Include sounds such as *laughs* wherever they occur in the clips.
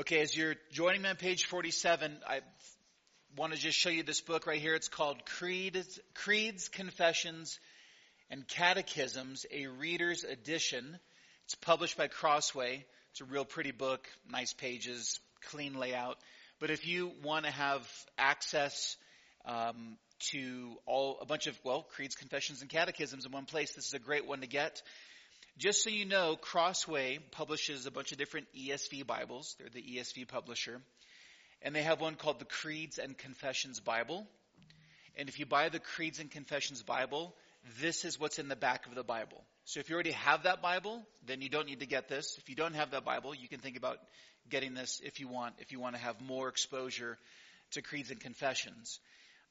Okay, as you're joining me on page 47, I want to just show you this book right here. It's called Creeds, Creeds Confessions, and Catechisms, a Reader's Edition. It's published by Crossway. It's a real pretty book, nice pages, clean layout. But if you want to have access um, to all a bunch of well creeds, confessions, and catechisms in one place, this is a great one to get. Just so you know, Crossway publishes a bunch of different ESV Bibles. They're the ESV publisher. And they have one called the Creeds and Confessions Bible. And if you buy the Creeds and Confessions Bible, this is what's in the back of the Bible. So if you already have that Bible, then you don't need to get this. If you don't have that Bible, you can think about getting this if you want, if you want to have more exposure to creeds and confessions.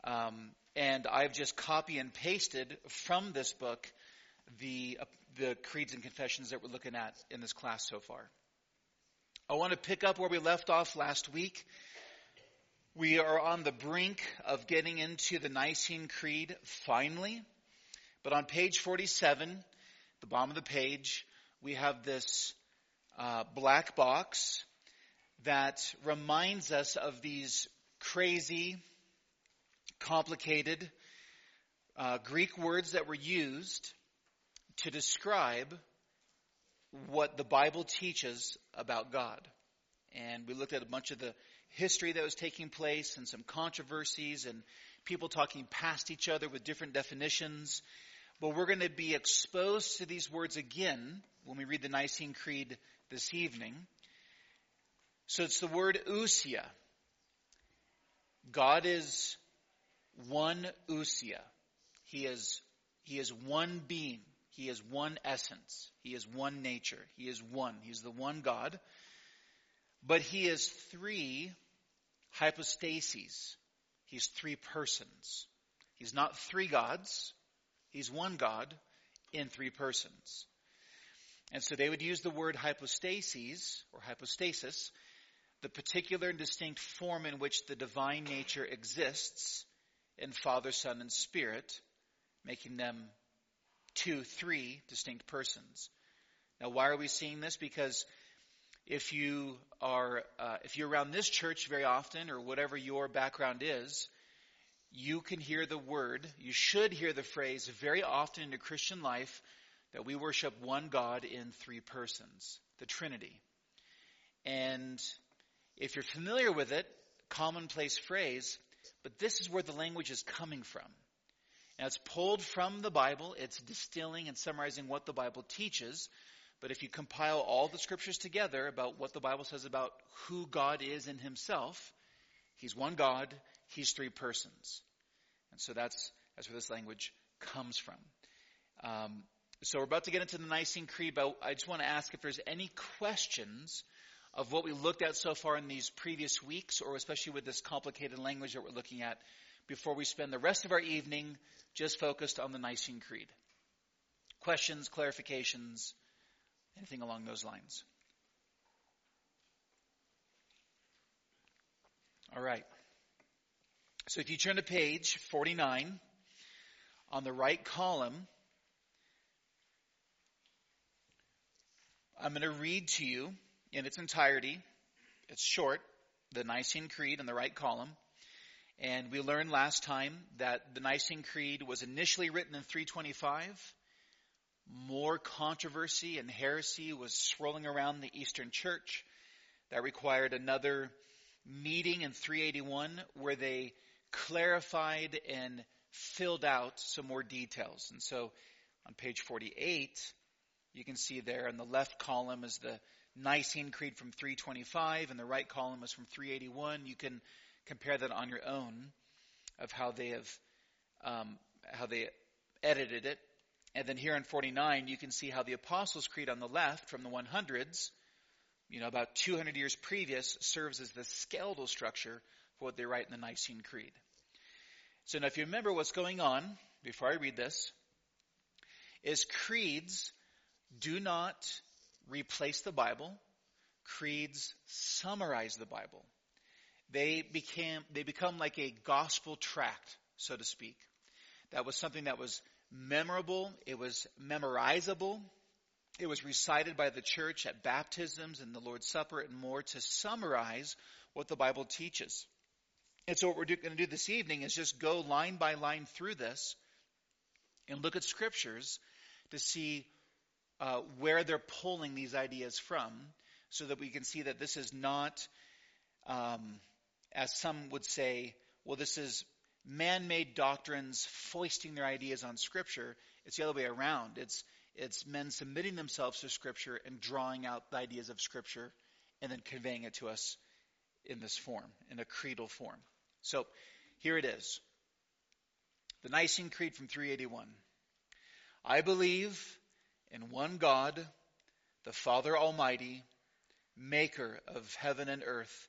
Um, and I've just copy and pasted from this book the the creeds and confessions that we're looking at in this class so far. I want to pick up where we left off last week. We are on the brink of getting into the Nicene Creed finally. But on page 47, the bottom of the page, we have this uh, black box that reminds us of these crazy, complicated uh, Greek words that were used to describe what the Bible teaches about God. And we looked at a bunch of the history that was taking place and some controversies and people talking past each other with different definitions. But we're going to be exposed to these words again when we read the Nicene Creed this evening. So it's the word ousia. God is one ousia. He is, he is one being. He is one essence. He is one nature. He is one. He's the one God. But he is three hypostases. He's three persons. He's not three gods. He's one God in three persons. And so they would use the word hypostases or hypostasis, the particular and distinct form in which the divine nature exists in Father, Son, and Spirit, making them two, three distinct persons. Now, why are we seeing this? Because if you are, uh, if you're around this church very often, or whatever your background is, you can hear the word, you should hear the phrase very often in your Christian life that we worship one God in three persons, the Trinity. And if you're familiar with it, commonplace phrase, but this is where the language is coming from. Now, it's pulled from the Bible. It's distilling and summarizing what the Bible teaches. But if you compile all the scriptures together about what the Bible says about who God is in himself, he's one God, he's three persons. And so that's, that's where this language comes from. Um, so we're about to get into the Nicene Creed, but I just want to ask if there's any questions of what we looked at so far in these previous weeks, or especially with this complicated language that we're looking at, before we spend the rest of our evening just focused on the Nicene Creed. Questions, clarifications, anything along those lines? All right. So if you turn to page 49, on the right column, I'm going to read to you in its entirety. It's short, the Nicene Creed in the right column. And we learned last time that the Nicene Creed was initially written in 325. More controversy and heresy was swirling around the Eastern Church. That required another meeting in 381 where they clarified and filled out some more details. And so on page 48, you can see there in the left column is the Nicene Creed from 325 and the right column is from 381. You can compare that on your own of how they have um, how they edited it. And then here in 49, you can see how the Apostles' Creed on the left from the 100s, you know, about 200 years previous, serves as the skeletal structure for what they write in the Nicene Creed. So now if you remember what's going on, before I read this, is creeds do not replace the Bible. Creeds summarize the Bible they became they become like a gospel tract, so to speak. That was something that was memorable, it was memorizable, It was recited by the church at baptisms and the Lord's Supper and more to summarize what the Bible teaches. And so, what we're going to do this evening is just go line by line through this and look at scriptures to see uh, where they're pulling these ideas from so that we can see that this is not, um, as some would say, well, this is man made doctrines foisting their ideas on Scripture. It's the other way around. It's, it's men submitting themselves to Scripture and drawing out the ideas of Scripture and then conveying it to us in this form, in a creedal form. So here it is the Nicene Creed from 381. I believe in one God, the Father Almighty, maker of heaven and earth,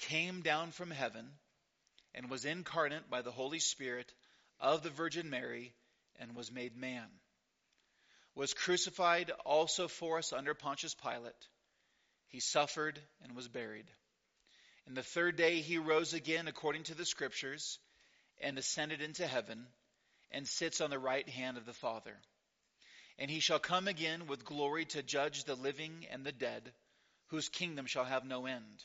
came down from heaven, and was incarnate by the Holy Spirit of the Virgin Mary, and was made man, was crucified also for us under Pontius Pilate. He suffered and was buried. And the third day he rose again according to the Scriptures, and ascended into heaven, and sits on the right hand of the Father. And he shall come again with glory to judge the living and the dead, whose kingdom shall have no end.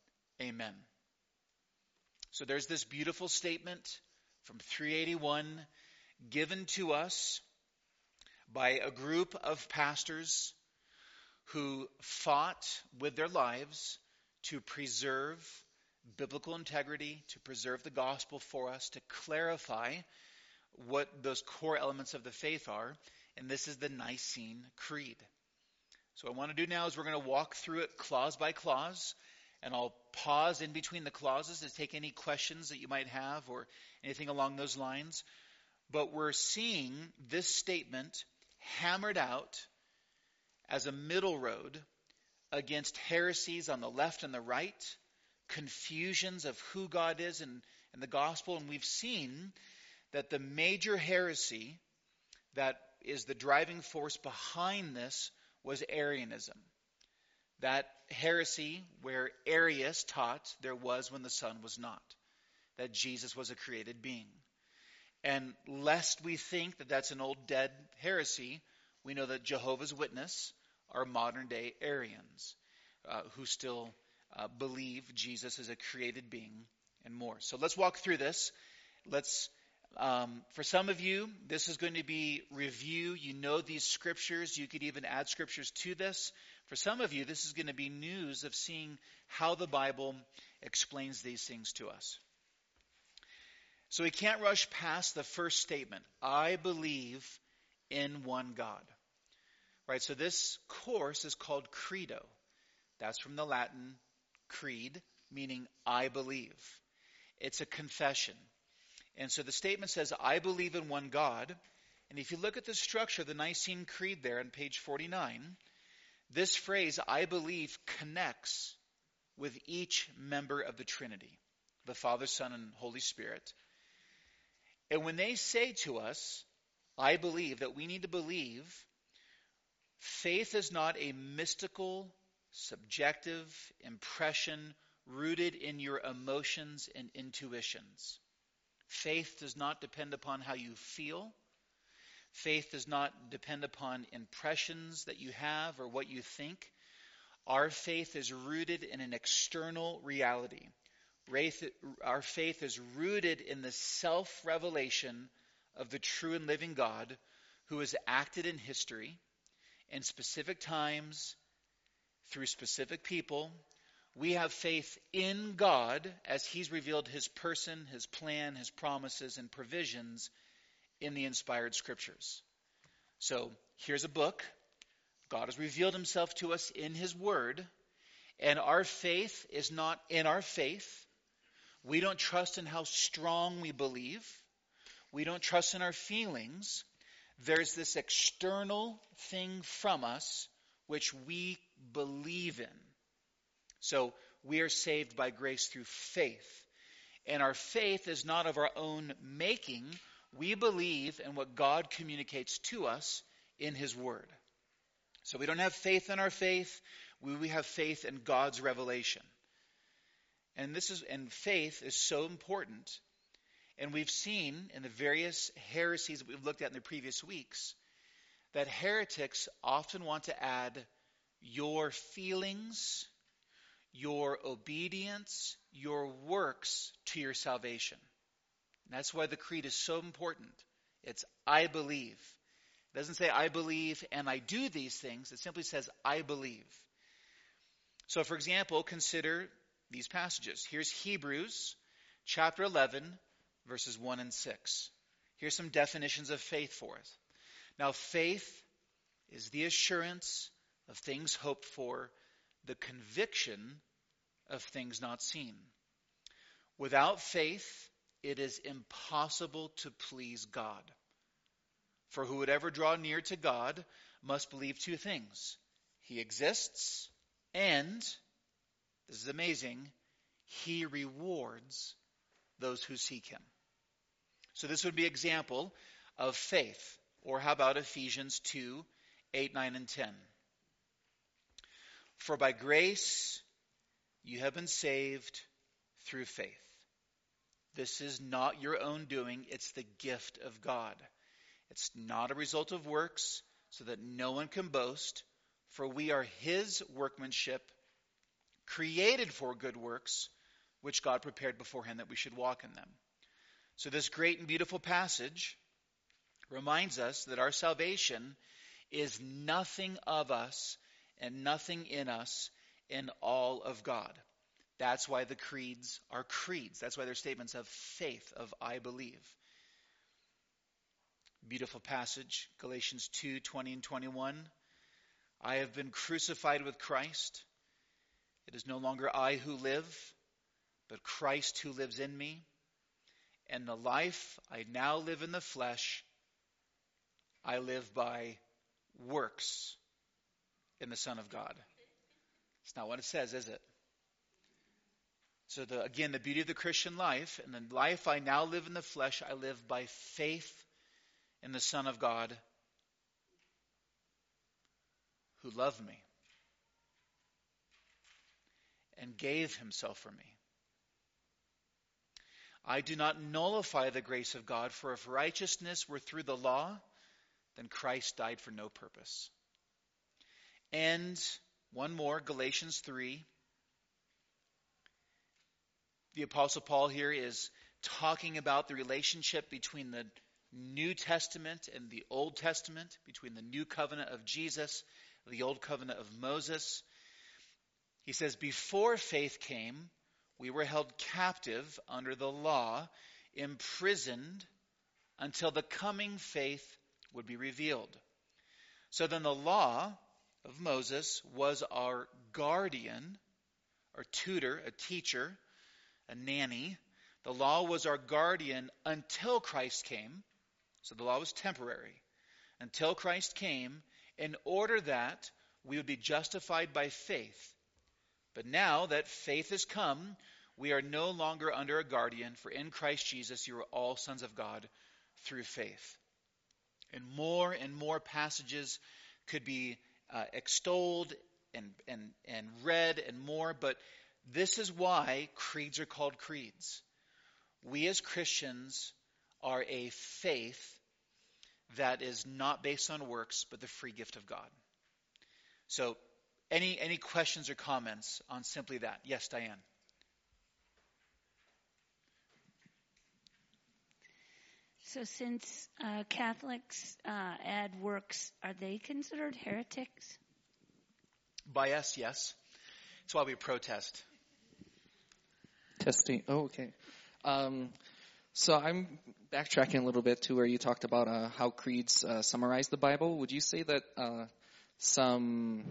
Amen. So there's this beautiful statement from 381 given to us by a group of pastors who fought with their lives to preserve biblical integrity, to preserve the gospel for us, to clarify what those core elements of the faith are. And this is the Nicene Creed. So, what I want to do now is we're going to walk through it clause by clause. And I'll pause in between the clauses to take any questions that you might have or anything along those lines. But we're seeing this statement hammered out as a middle road against heresies on the left and the right, confusions of who God is in, in the gospel. And we've seen that the major heresy that is the driving force behind this was Arianism. That heresy where Arius taught there was when the Son was not, that Jesus was a created being. And lest we think that that's an old dead heresy, we know that Jehovah's Witness are modern day Arians uh, who still uh, believe Jesus is a created being and more. So let's walk through this. Let's um, for some of you, this is going to be review. You know these scriptures. You could even add scriptures to this. For some of you, this is going to be news of seeing how the Bible explains these things to us. So we can't rush past the first statement I believe in one God. Right? So this course is called Credo. That's from the Latin creed, meaning I believe. It's a confession. And so the statement says, I believe in one God. And if you look at the structure of the Nicene Creed there on page 49, this phrase, I believe, connects with each member of the Trinity the Father, Son, and Holy Spirit. And when they say to us, I believe, that we need to believe, faith is not a mystical, subjective impression rooted in your emotions and intuitions. Faith does not depend upon how you feel. Faith does not depend upon impressions that you have or what you think. Our faith is rooted in an external reality. Our faith is rooted in the self revelation of the true and living God who has acted in history in specific times, through specific people. We have faith in God as He's revealed His person, His plan, His promises, and provisions in the inspired scriptures. So here's a book. God has revealed Himself to us in His Word, and our faith is not in our faith. We don't trust in how strong we believe. We don't trust in our feelings. There's this external thing from us which we believe in. So we are saved by grace through faith. And our faith is not of our own making. We believe in what God communicates to us in His Word. So we don't have faith in our faith, we have faith in God's revelation. And this is and faith is so important. And we've seen in the various heresies that we've looked at in the previous weeks that heretics often want to add your feelings, your obedience, your works to your salvation. And that's why the creed is so important. It's I believe. It doesn't say I believe and I do these things. It simply says I believe. So, for example, consider these passages. Here's Hebrews chapter 11, verses 1 and 6. Here's some definitions of faith for us. Now, faith is the assurance of things hoped for, the conviction of things not seen. Without faith, it is impossible to please God. For who would ever draw near to God must believe two things He exists, and, this is amazing, He rewards those who seek Him. So, this would be example of faith. Or how about Ephesians 2 8, 9, and 10? For by grace you have been saved through faith. This is not your own doing, it's the gift of God. It's not a result of works, so that no one can boast, for we are His workmanship, created for good works, which God prepared beforehand that we should walk in them. So, this great and beautiful passage reminds us that our salvation is nothing of us and nothing in us in all of God. That's why the creeds are creeds. That's why they're statements of faith, of I believe. Beautiful passage, Galatians 2 20 and 21. I have been crucified with Christ. It is no longer I who live, but Christ who lives in me. And the life I now live in the flesh, I live by works in the Son of God. It's not what it says, is it? So, the, again, the beauty of the Christian life, and the life I now live in the flesh, I live by faith in the Son of God who loved me and gave himself for me. I do not nullify the grace of God, for if righteousness were through the law, then Christ died for no purpose. And one more, Galatians 3. The Apostle Paul here is talking about the relationship between the New Testament and the Old Testament, between the New Covenant of Jesus, the Old Covenant of Moses. He says, Before faith came, we were held captive under the law, imprisoned until the coming faith would be revealed. So then the law of Moses was our guardian, our tutor, a teacher, a nanny. The law was our guardian until Christ came. So the law was temporary. Until Christ came, in order that we would be justified by faith. But now that faith has come, we are no longer under a guardian, for in Christ Jesus you are all sons of God through faith. And more and more passages could be uh, extolled and, and, and read and more, but this is why creeds are called creeds. We as Christians are a faith that is not based on works, but the free gift of God. So, any, any questions or comments on simply that? Yes, Diane. So, since uh, Catholics uh, add works, are they considered heretics? By us, yes. That's why we protest. Testing. Oh, okay. Um, so I'm backtracking a little bit to where you talked about uh, how creeds uh, summarize the Bible. Would you say that uh, some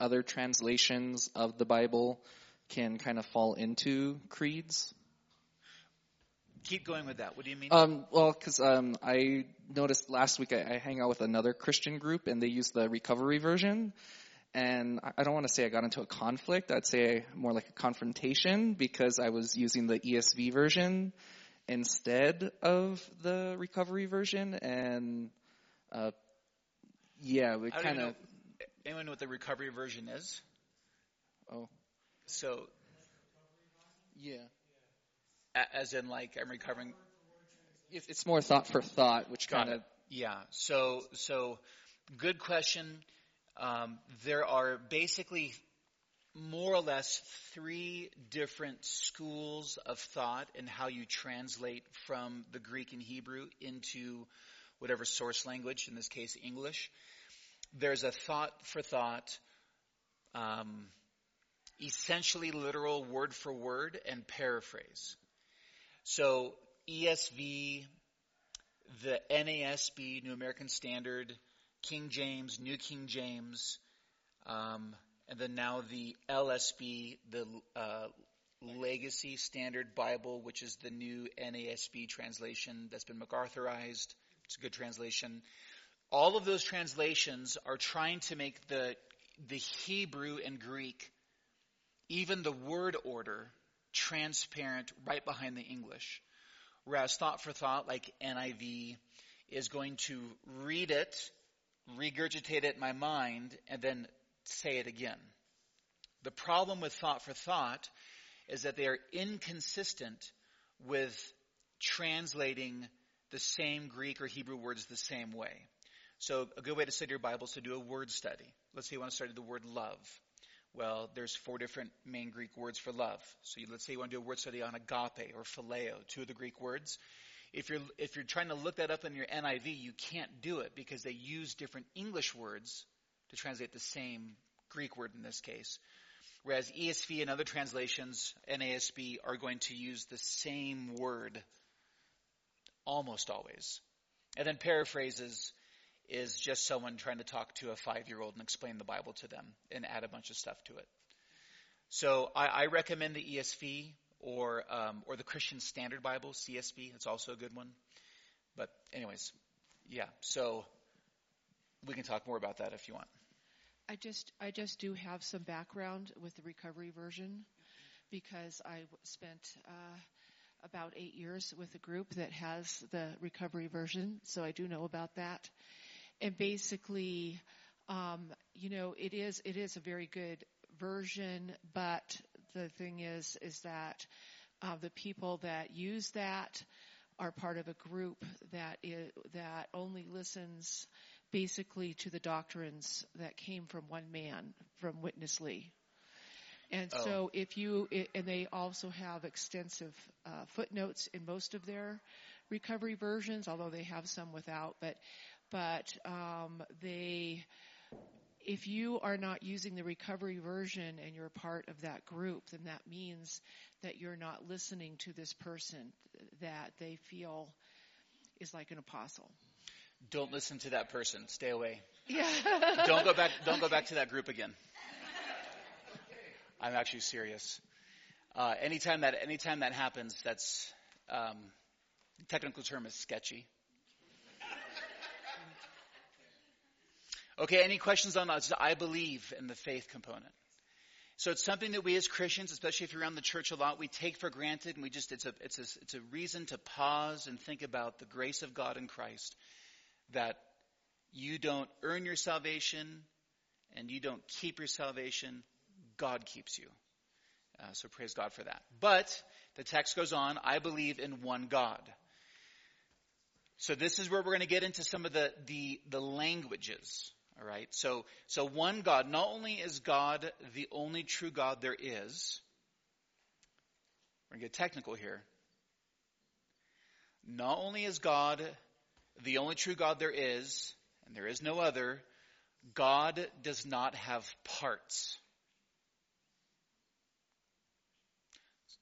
other translations of the Bible can kind of fall into creeds? Keep going with that. What do you mean? Um, well, because um, I noticed last week I, I hang out with another Christian group and they use the recovery version. And I- don't want to say I got into a conflict. I'd say more like a confrontation because I was using the ESV version instead of the recovery version. And uh, yeah, we kind of. Anyone know what the recovery version is? Oh, So, yeah. as in, like, I'm recovering. It's more thought for thought, which kind of. Yeah. So, so good question. Um, there are basically more or less three different schools of thought in how you translate from the Greek and Hebrew into whatever source language, in this case English. There's a thought for thought, um, essentially literal word for word and paraphrase. So ESV, the NASB, New American Standard, King James, New King James, um, and then now the LSB, the uh, Legacy Standard Bible, which is the new NASB translation that's been MacArthurized. It's a good translation. All of those translations are trying to make the the Hebrew and Greek, even the word order, transparent right behind the English. Whereas thought for thought, like NIV, is going to read it, regurgitate it in my mind, and then say it again. The problem with thought for thought is that they are inconsistent with translating the same Greek or Hebrew words the same way. So a good way to study your Bible is to do a word study. Let's say you want to study the word love. Well, there's four different main Greek words for love. So you, let's say you want to do a word study on agape or phileo, two of the Greek words. If you're if you're trying to look that up in your NIV, you can't do it because they use different English words to translate the same Greek word in this case. Whereas ESV and other translations, NASB, are going to use the same word almost always. And then paraphrases is just someone trying to talk to a five year old and explain the Bible to them and add a bunch of stuff to it. So I, I recommend the ESV or um, or the Christian Standard Bible, CSB. It's also a good one. But anyways, yeah. So we can talk more about that if you want. I just I just do have some background with the recovery version because I spent uh, about eight years with a group that has the recovery version, so I do know about that. And basically, um, you know, it is it is a very good version, but the thing is is that uh, the people that use that are part of a group that is, that only listens basically to the doctrines that came from one man, from Witness Lee. And Oh. so if you, and they also have extensive uh, footnotes in most of their recovery versions, although they have some without, but, but, um, they, if you are not using the recovery version and you're part of that group, then that means that you're not listening to this person that they feel is like an apostle. Don't listen to that person. Stay away. Yeah. *laughs* Don't go back. Don't go back to that group again. I'm actually serious. Uh, anytime that anytime that happens, that's um, the technical term is sketchy. Okay, any questions on that? I believe in the faith component. So it's something that we as Christians, especially if you're around the church a lot, we take for granted, and we just it's a it's a it's a reason to pause and think about the grace of God in Christ. That you don't earn your salvation, and you don't keep your salvation. God keeps you. Uh, so praise God for that. But the text goes on. I believe in one God. So this is where we're going to get into some of the the, the languages. All right. So so one God. Not only is God the only true God there is. We're going to get technical here. Not only is God the only true God there is, and there is no other, God does not have parts.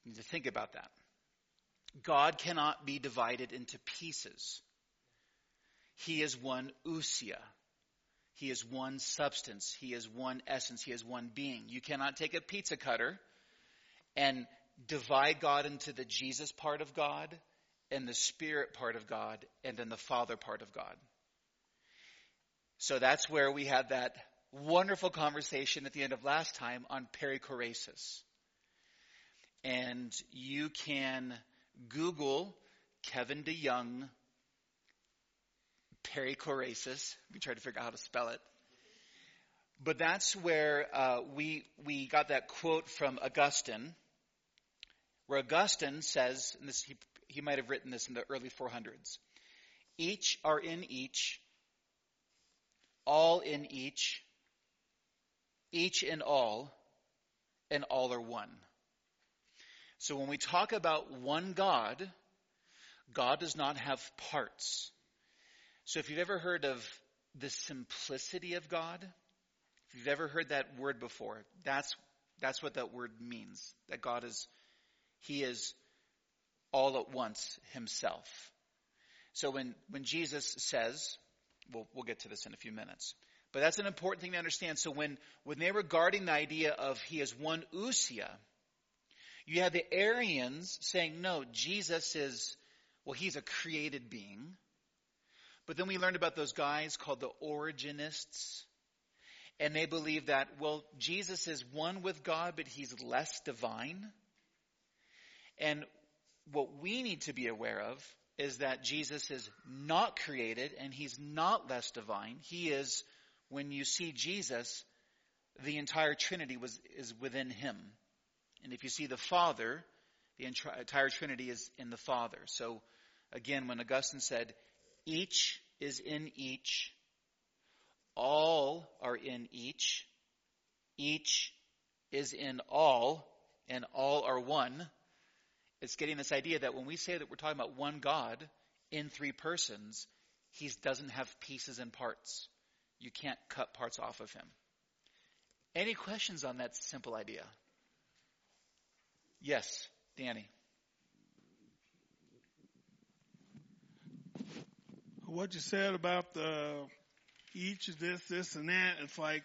You need to think about that. God cannot be divided into pieces. He is one ousia. He is one substance. He is one essence. He is one being. You cannot take a pizza cutter and divide God into the Jesus part of God and the Spirit part of God and then the Father part of God. So that's where we had that wonderful conversation at the end of last time on perichoresis. And you can Google Kevin DeYoung perichoresis. We tried to figure out how to spell it. But that's where uh, we we got that quote from Augustine, where Augustine says, and this he, he might have written this in the early 400s. Each are in each, all in each, each in all, and all are one. So when we talk about one God, God does not have parts. So if you've ever heard of the simplicity of God, if you've ever heard that word before, that's, that's what that word means. That God is, He is all at once Himself. So when, when Jesus says, we'll, we'll get to this in a few minutes, but that's an important thing to understand. So when, when they were guarding the idea of He is one ousia, you have the Arians saying, no, Jesus is, well, He's a created being. But then we learned about those guys called the Origenists. And they believe that, well, Jesus is one with God, but he's less divine. And what we need to be aware of is that Jesus is not created and he's not less divine. He is, when you see Jesus, the entire Trinity was, is within him. And if you see the Father, the entire Trinity is in the Father. So again, when Augustine said, each is in each. All are in each. Each is in all, and all are one. It's getting this idea that when we say that we're talking about one God in three persons, he doesn't have pieces and parts. You can't cut parts off of him. Any questions on that simple idea? Yes, Danny. What you said about the each of this, this, and that. It's like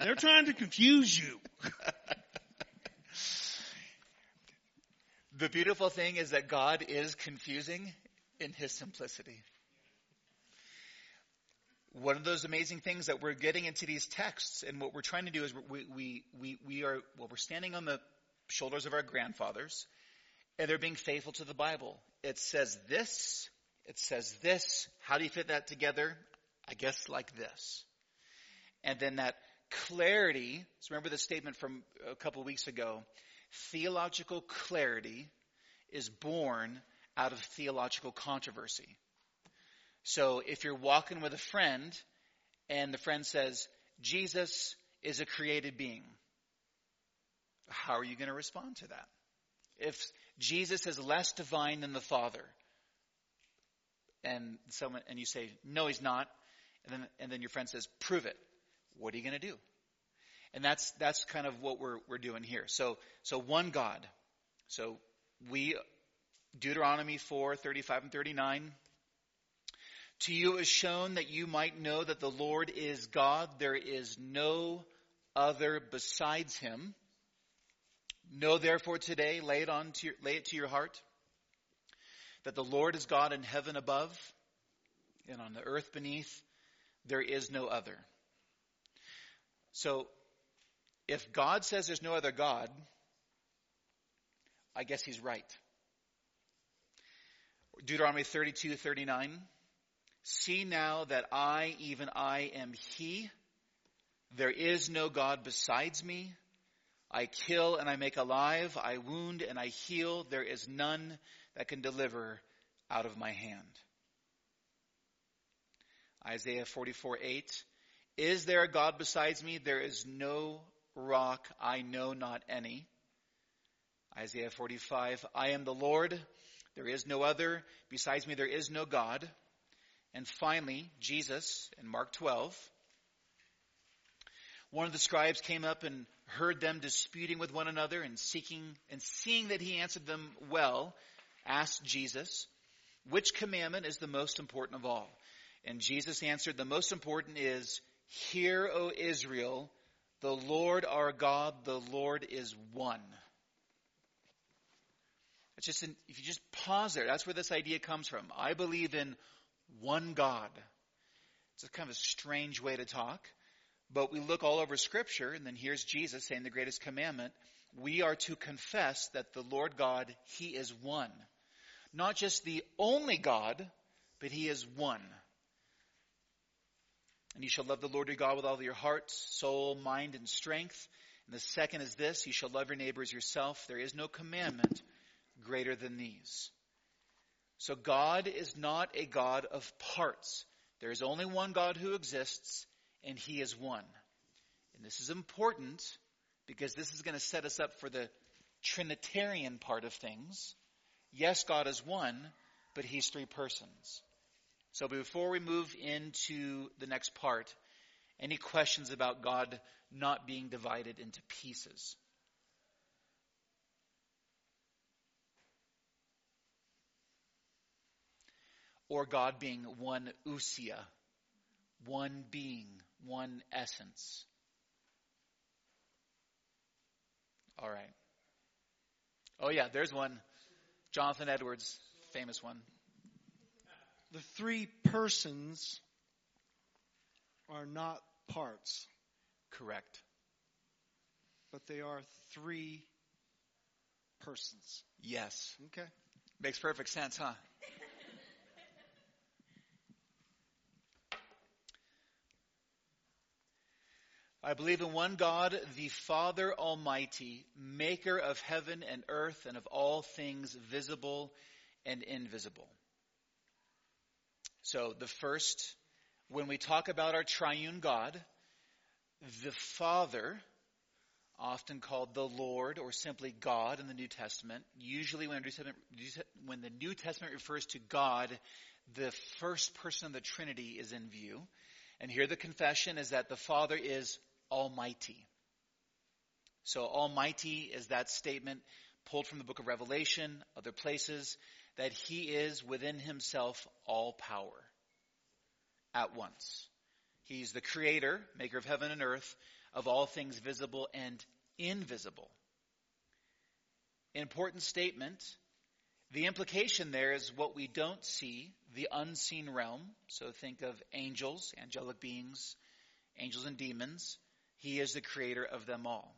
they're trying to confuse you. *laughs* the beautiful thing is that God is confusing in His simplicity. One of those amazing things that we're getting into these texts, and what we're trying to do is we, we, we, we are, well, we're standing on the shoulders of our grandfathers, and they're being faithful to the Bible. It says this, it says this. How do you fit that together? I guess like this. And then that clarity, so remember the statement from a couple weeks ago, theological clarity is born out of theological controversy. So if you're walking with a friend and the friend says, Jesus is a created being, how are you going to respond to that? If Jesus is less divine than the Father, and someone and you say no he's not and then and then your friend says prove it. What are you going to do? And that's that's kind of what we're we're doing here. So so one god. So we deuteronomy 4 35 and 39 to you is shown that you might know that the lord is god. There is no other besides him. Know therefore today lay it on to your, lay it to your heart that the Lord is God in heaven above and on the earth beneath. There is no other. So, if God says there's no other God, I guess he's right. Deuteronomy 32, 39. See now that I, even I, am He. There is no God besides me. I kill and I make alive. I wound and I heal. There is none that can deliver out of my hand. Isaiah 44 8. Is there a God besides me? There is no rock, I know not any. Isaiah 45, I am the Lord, there is no other. Besides me, there is no God. And finally, Jesus in Mark 12, One of the scribes came up and heard them disputing with one another and seeking and seeing that he answered them well, asked Jesus, which commandment is the most important of all? And Jesus answered, the most important is, hear, O Israel, the Lord our God, the Lord is one. It's just, an, if you just pause there, that's where this idea comes from. I believe in one God. It's a kind of a strange way to talk. But we look all over Scripture, and then here's Jesus saying the greatest commandment. We are to confess that the Lord God, He is one. Not just the only God, but He is one. And you shall love the Lord your God with all your heart, soul, mind, and strength. And the second is this, you shall love your neighbor as yourself. There is no commandment greater than these. So God is not a God of parts. There is only one God who exists, and he is one. And this is important because this is going to set us up for the Trinitarian part of things. Yes, God is one, but he's three persons. So before we move into the next part, any questions about God not being divided into pieces? Or God being one ousia, one being, one essence. All right. Oh, yeah, there's one. Jonathan Edwards, famous one. The three persons are not parts, Correct. but they are three persons. Yes. Okay. Makes perfect sense, huh? I believe in one God, the Father Almighty, maker of heaven and earth and of all things visible and invisible. So the first, when we talk about our triune God, the Father, often called the Lord or simply God in the New Testament, usually when, the New Testament refers to God, the first person of the Trinity is in view. And here the confession is that the Father is Almighty. So Almighty is that statement pulled from the book of Revelation, other places, that He is within Himself all power at once. He's the creator, maker of heaven and earth, of all things visible and invisible. Important statement. The implication there is what we don't see, the unseen realm. So think of angels, angelic beings, angels and demons. He is the creator of them all,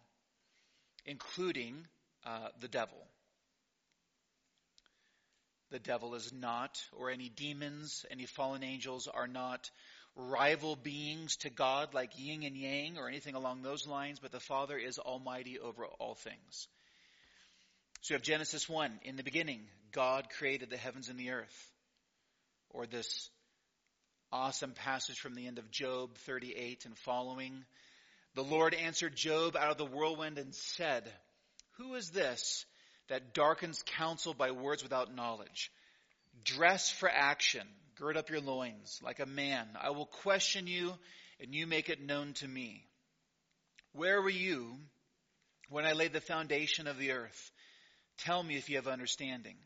including uh, the devil. The devil is not, or any demons, any fallen angels are not rival beings to God like yin and yang or anything along those lines, but the Father is almighty over all things. So you have Genesis 1. In the beginning, God created the heavens and the earth. Or this awesome passage from the end of Job 38 and following. The Lord answered Job out of the whirlwind and said, Who is this that darkens counsel by words without knowledge? Dress for action. Gird up your loins like a man. I will question you and you make it known to me. Where were you when I laid the foundation of the earth? Tell me if you have understanding.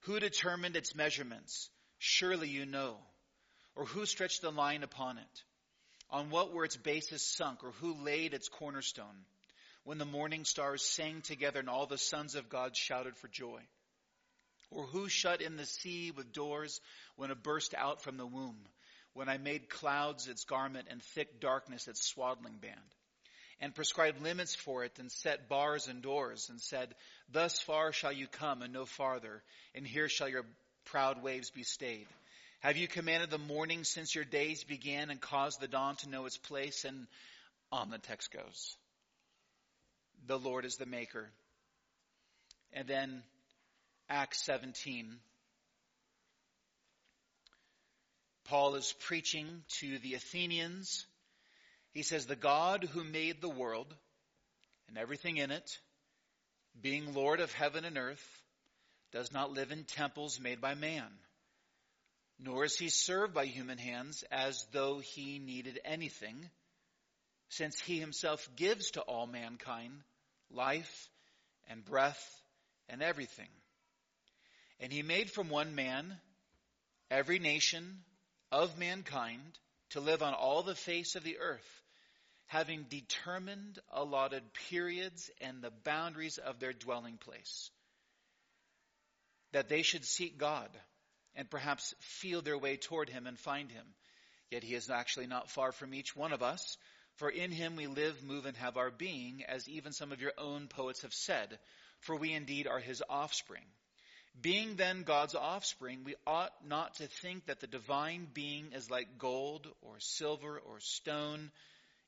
Who determined its measurements? Surely you know. Or who stretched the line upon it? On what were its bases sunk, or who laid its cornerstone? When the morning stars sang together and all the sons of God shouted for joy. Or who shut in the sea with doors when it burst out from the womb? When I made clouds its garment and thick darkness its swaddling band? And prescribed limits for it and set bars and doors and said, Thus far shall you come and no farther, and here shall your proud waves be stayed. Have you commanded the morning since your days began and caused the dawn to know its place? And on the text goes. The Lord is the maker. And then Acts 17. Paul is preaching to the Athenians. He says, The God who made the world and everything in it, being Lord of heaven and earth, does not live in temples made by man, nor is he served by human hands as though he needed anything, since he himself gives to all mankind life and breath and everything. And he made from one man every nation of mankind to live on all the face of the earth, having determined allotted periods and the boundaries of their dwelling place, that they should seek God and perhaps feel their way toward him and find him. Yet he is actually not far from each one of us, for in him we live, move, and have our being, as even some of your own poets have said, for we indeed are his offspring. Being then God's offspring, we ought not to think that the divine being is like gold or silver or stone,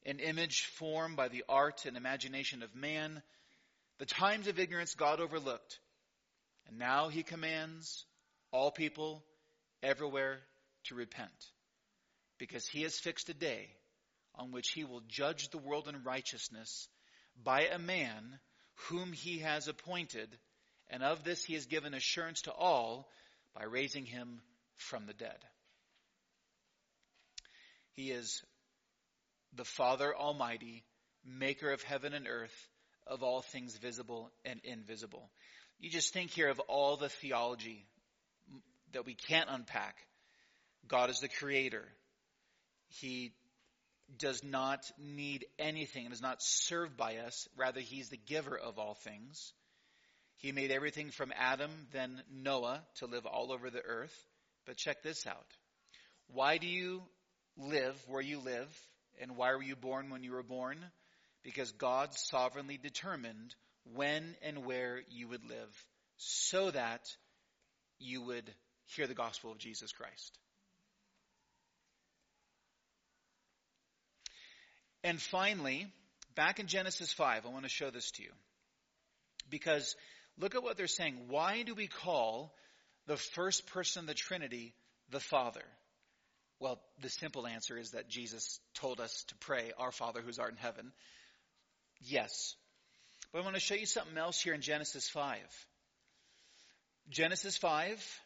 an image formed by the art and imagination of man. The times of ignorance God overlooked, and now he commands all people everywhere to repent, because he has fixed a day on which he will judge the world in righteousness by a man whom he has appointed, and of this he has given assurance to all by raising him from the dead. He is the Father Almighty, maker of heaven and earth, of all things visible and invisible. You just think here of all the theology that we can't unpack. God is the creator. He does not need anything and is not served by us. Rather, he's the giver of all things. He made everything from Adam, then Noah, to live all over the earth. But check this out. Why do you live where you live? And why were you born when you were born? Because God sovereignly determined when and where you would live so that you would hear the gospel of Jesus Christ. And finally, back in Genesis 5, I want to show this to you. Because look at what they're saying. Why do we call the first person of the Trinity the Father? Well, the simple answer is that Jesus told us to pray, Our Father who's art in heaven. Yes. But I want to show you something else here in Genesis 5. Genesis 5,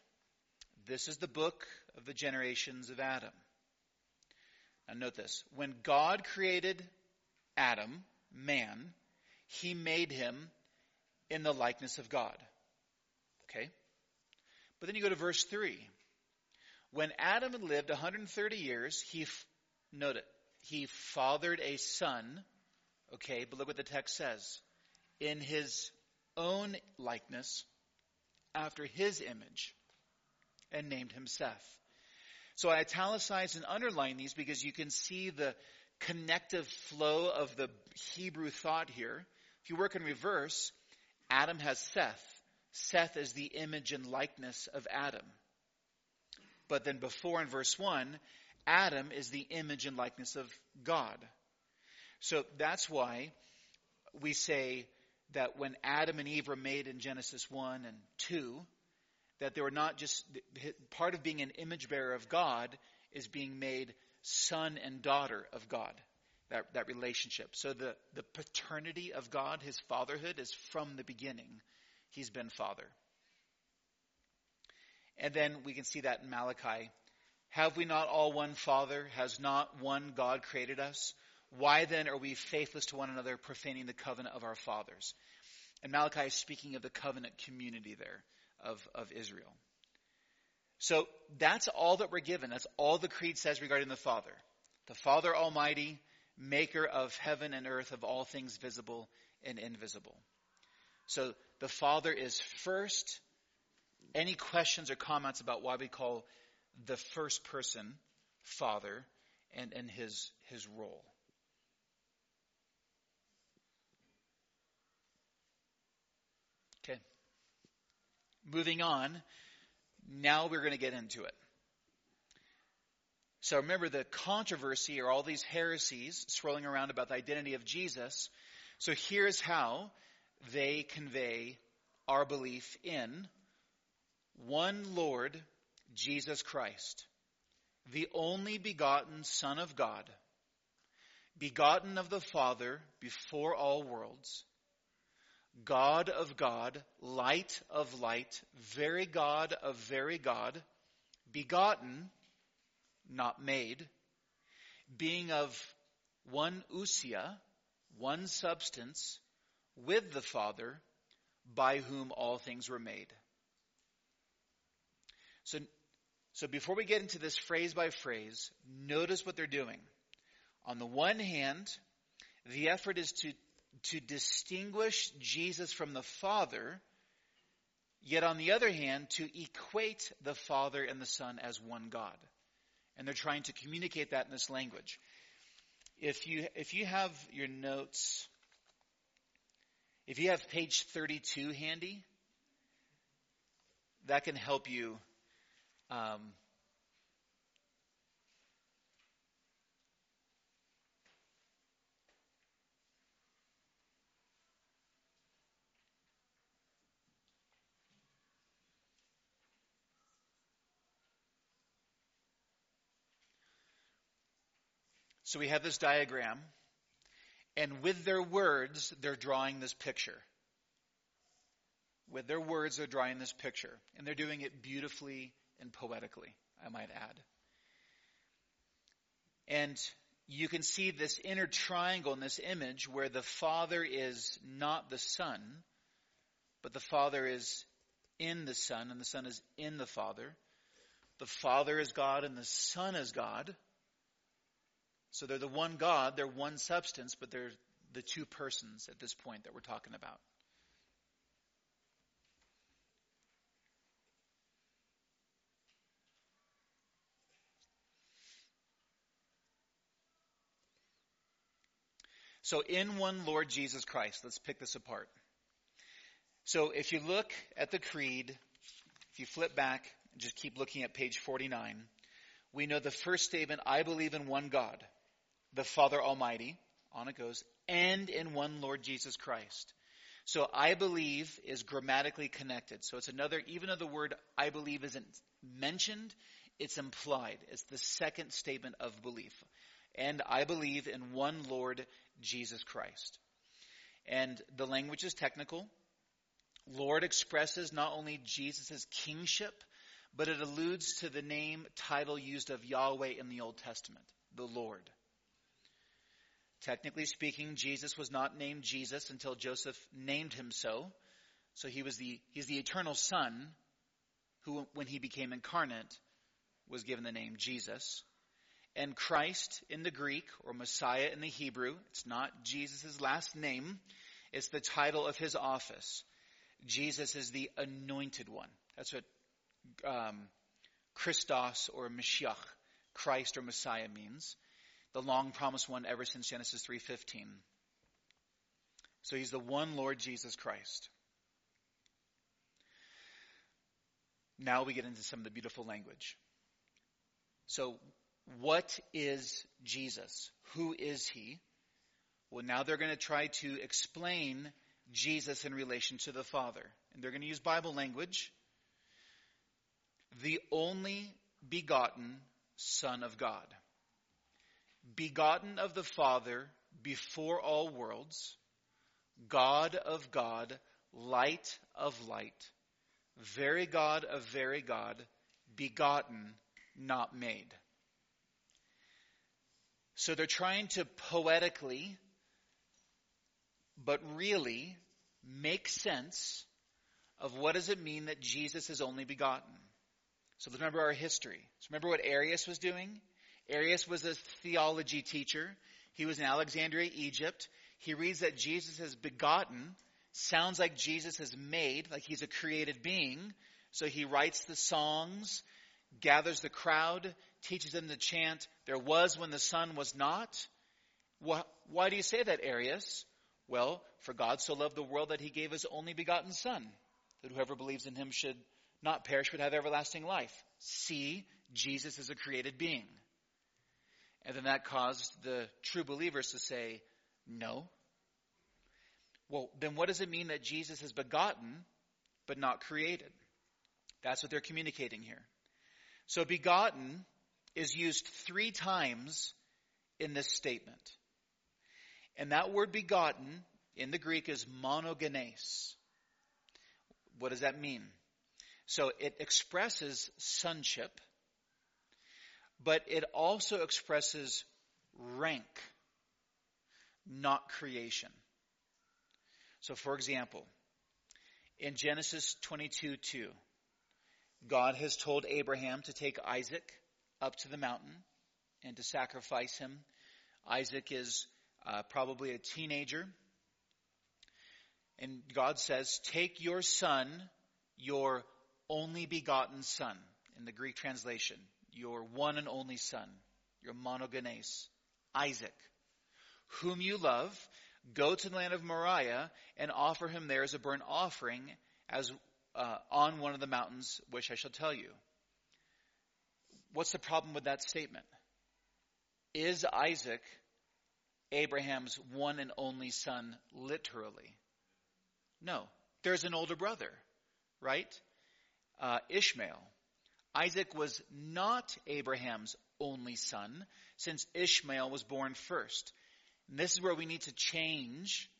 this is the book of the generations of Adam. Now note this. When God created Adam, man, he made him in the likeness of God. Okay? But then you go to verse 3. When Adam had lived 130 years, he, note it, he fathered a son. Okay, but look what the text says. In his own likeness, after his image, and named him Seth. So I italicize and underline these because you can see the connective flow of the Hebrew thought here. If you work in reverse, Adam has Seth. Seth is the image and likeness of Adam. But then before in verse 1, Adam is the image and likeness of God. So that's why we say that when Adam and Eve were made in Genesis 1 and 2, that they were not just part of being an image bearer of God is being made son and daughter of God. That, that relationship. So the, the paternity of God, his fatherhood, is from the beginning. He's been father. And then we can see that in Malachi. Have we not all one Father? Has not one God created us? Why then are we faithless to one another, profaning the covenant of our fathers? And Malachi is speaking of the covenant community there of, of Israel. So that's all that we're given. That's all the creed says regarding the Father. The Father Almighty, maker of heaven and earth, of all things visible and invisible. So the Father is first. Any questions or comments about why we call the first person Father and, and his, his role? Moving on, now we're going to get into it. So remember the controversy or all these heresies swirling around about the identity of Jesus. So here's how they convey our belief in one Lord, Jesus Christ, the only begotten Son of God, begotten of the Father before all worlds, God of God, light of light, very God of very God, begotten, not made, being of one ousia, one substance, with the Father, by whom all things were made. So, so before we get into this phrase by phrase, notice what they're doing. On the one hand, the effort is to, to distinguish Jesus from the Father, yet on the other hand, to equate the Father and the Son as one God. And they're trying to communicate that in this language. If you, if you have your notes, if you have page 32 handy, that can help you um, So we have this diagram, and with their words, they're drawing this picture. With their words, they're drawing this picture, and they're doing it beautifully and poetically, I might add. And you can see this inner triangle in this image where the Father is not the Son, but the Father is in the Son, and the Son is in the Father. The Father is God, and the Son is God. So they're the one God, they're one substance, but they're the two persons at this point that we're talking about. So in one Lord Jesus Christ, let's pick this apart. So if you look at the creed, if you flip back, just keep looking at page 49, we know the first statement, I believe in one God the Father Almighty, on it goes, and in one Lord Jesus Christ. So I believe is grammatically connected. So it's another, even though the word I believe isn't mentioned, it's implied. It's the second statement of belief. And I believe in one Lord Jesus Christ. And the language is technical. Lord expresses not only Jesus' kingship, but it alludes to the name, title used of Yahweh in the Old Testament, the Lord. Technically speaking, Jesus was not named Jesus until Joseph named him so. So he was the, he's the eternal son who, when he became incarnate, was given the name Jesus. And Christ in the Greek, or Messiah in the Hebrew, it's not Jesus' last name, it's the title of his office. Jesus is the anointed one. That's what um, Christos or Mashiach, Christ or Messiah means the long promised one ever since Genesis 3:15. So he's the one Lord Jesus Christ. Now we get into some of the beautiful language. So what is Jesus? Who is he? Well, now they're going to try to explain Jesus in relation to the Father. And they're going to use Bible language. The only begotten Son of God begotten of the Father before all worlds, God of God, light of light, very God of very God, begotten, not made. So they're trying to poetically, but really, make sense of what does it mean that Jesus is only begotten. So remember our history. So remember what Arius was doing? Arius was a theology teacher. He was in Alexandria, Egypt. He reads that Jesus is begotten. Sounds like Jesus is made, like he's a created being. So he writes the songs, gathers the crowd, teaches them to chant, There was when the Son was not. Why do you say that, Arius? Well, for God so loved the world that he gave his only begotten Son, that whoever believes in him should not perish but have everlasting life. See, Jesus is a created being. And then that caused the true believers to say, no. Well, then what does it mean that Jesus is begotten but not created? That's what they're communicating here. So begotten is used three times in this statement. And that word begotten in the Greek is monogenes. What does that mean? So it expresses sonship but it also expresses rank. not creation. So, for example, in Genesis 22 2, God has told Abraham to take Isaac up to the mountain and to sacrifice him. Isaac is uh, probably a teenager. And God says, Take your son, your only begotten son, in the Greek translation, your one and only son, your monogenes, Isaac, whom you love, go to the land of Moriah and offer him there as a burnt offering as uh, on one of the mountains which I shall tell you. What's the problem with that statement? Is Isaac Abraham's one and only son literally? No. There's an older brother, right? Uh, Ishmael. Isaac was not Abraham's only son, since Ishmael was born first. And this is where we need to change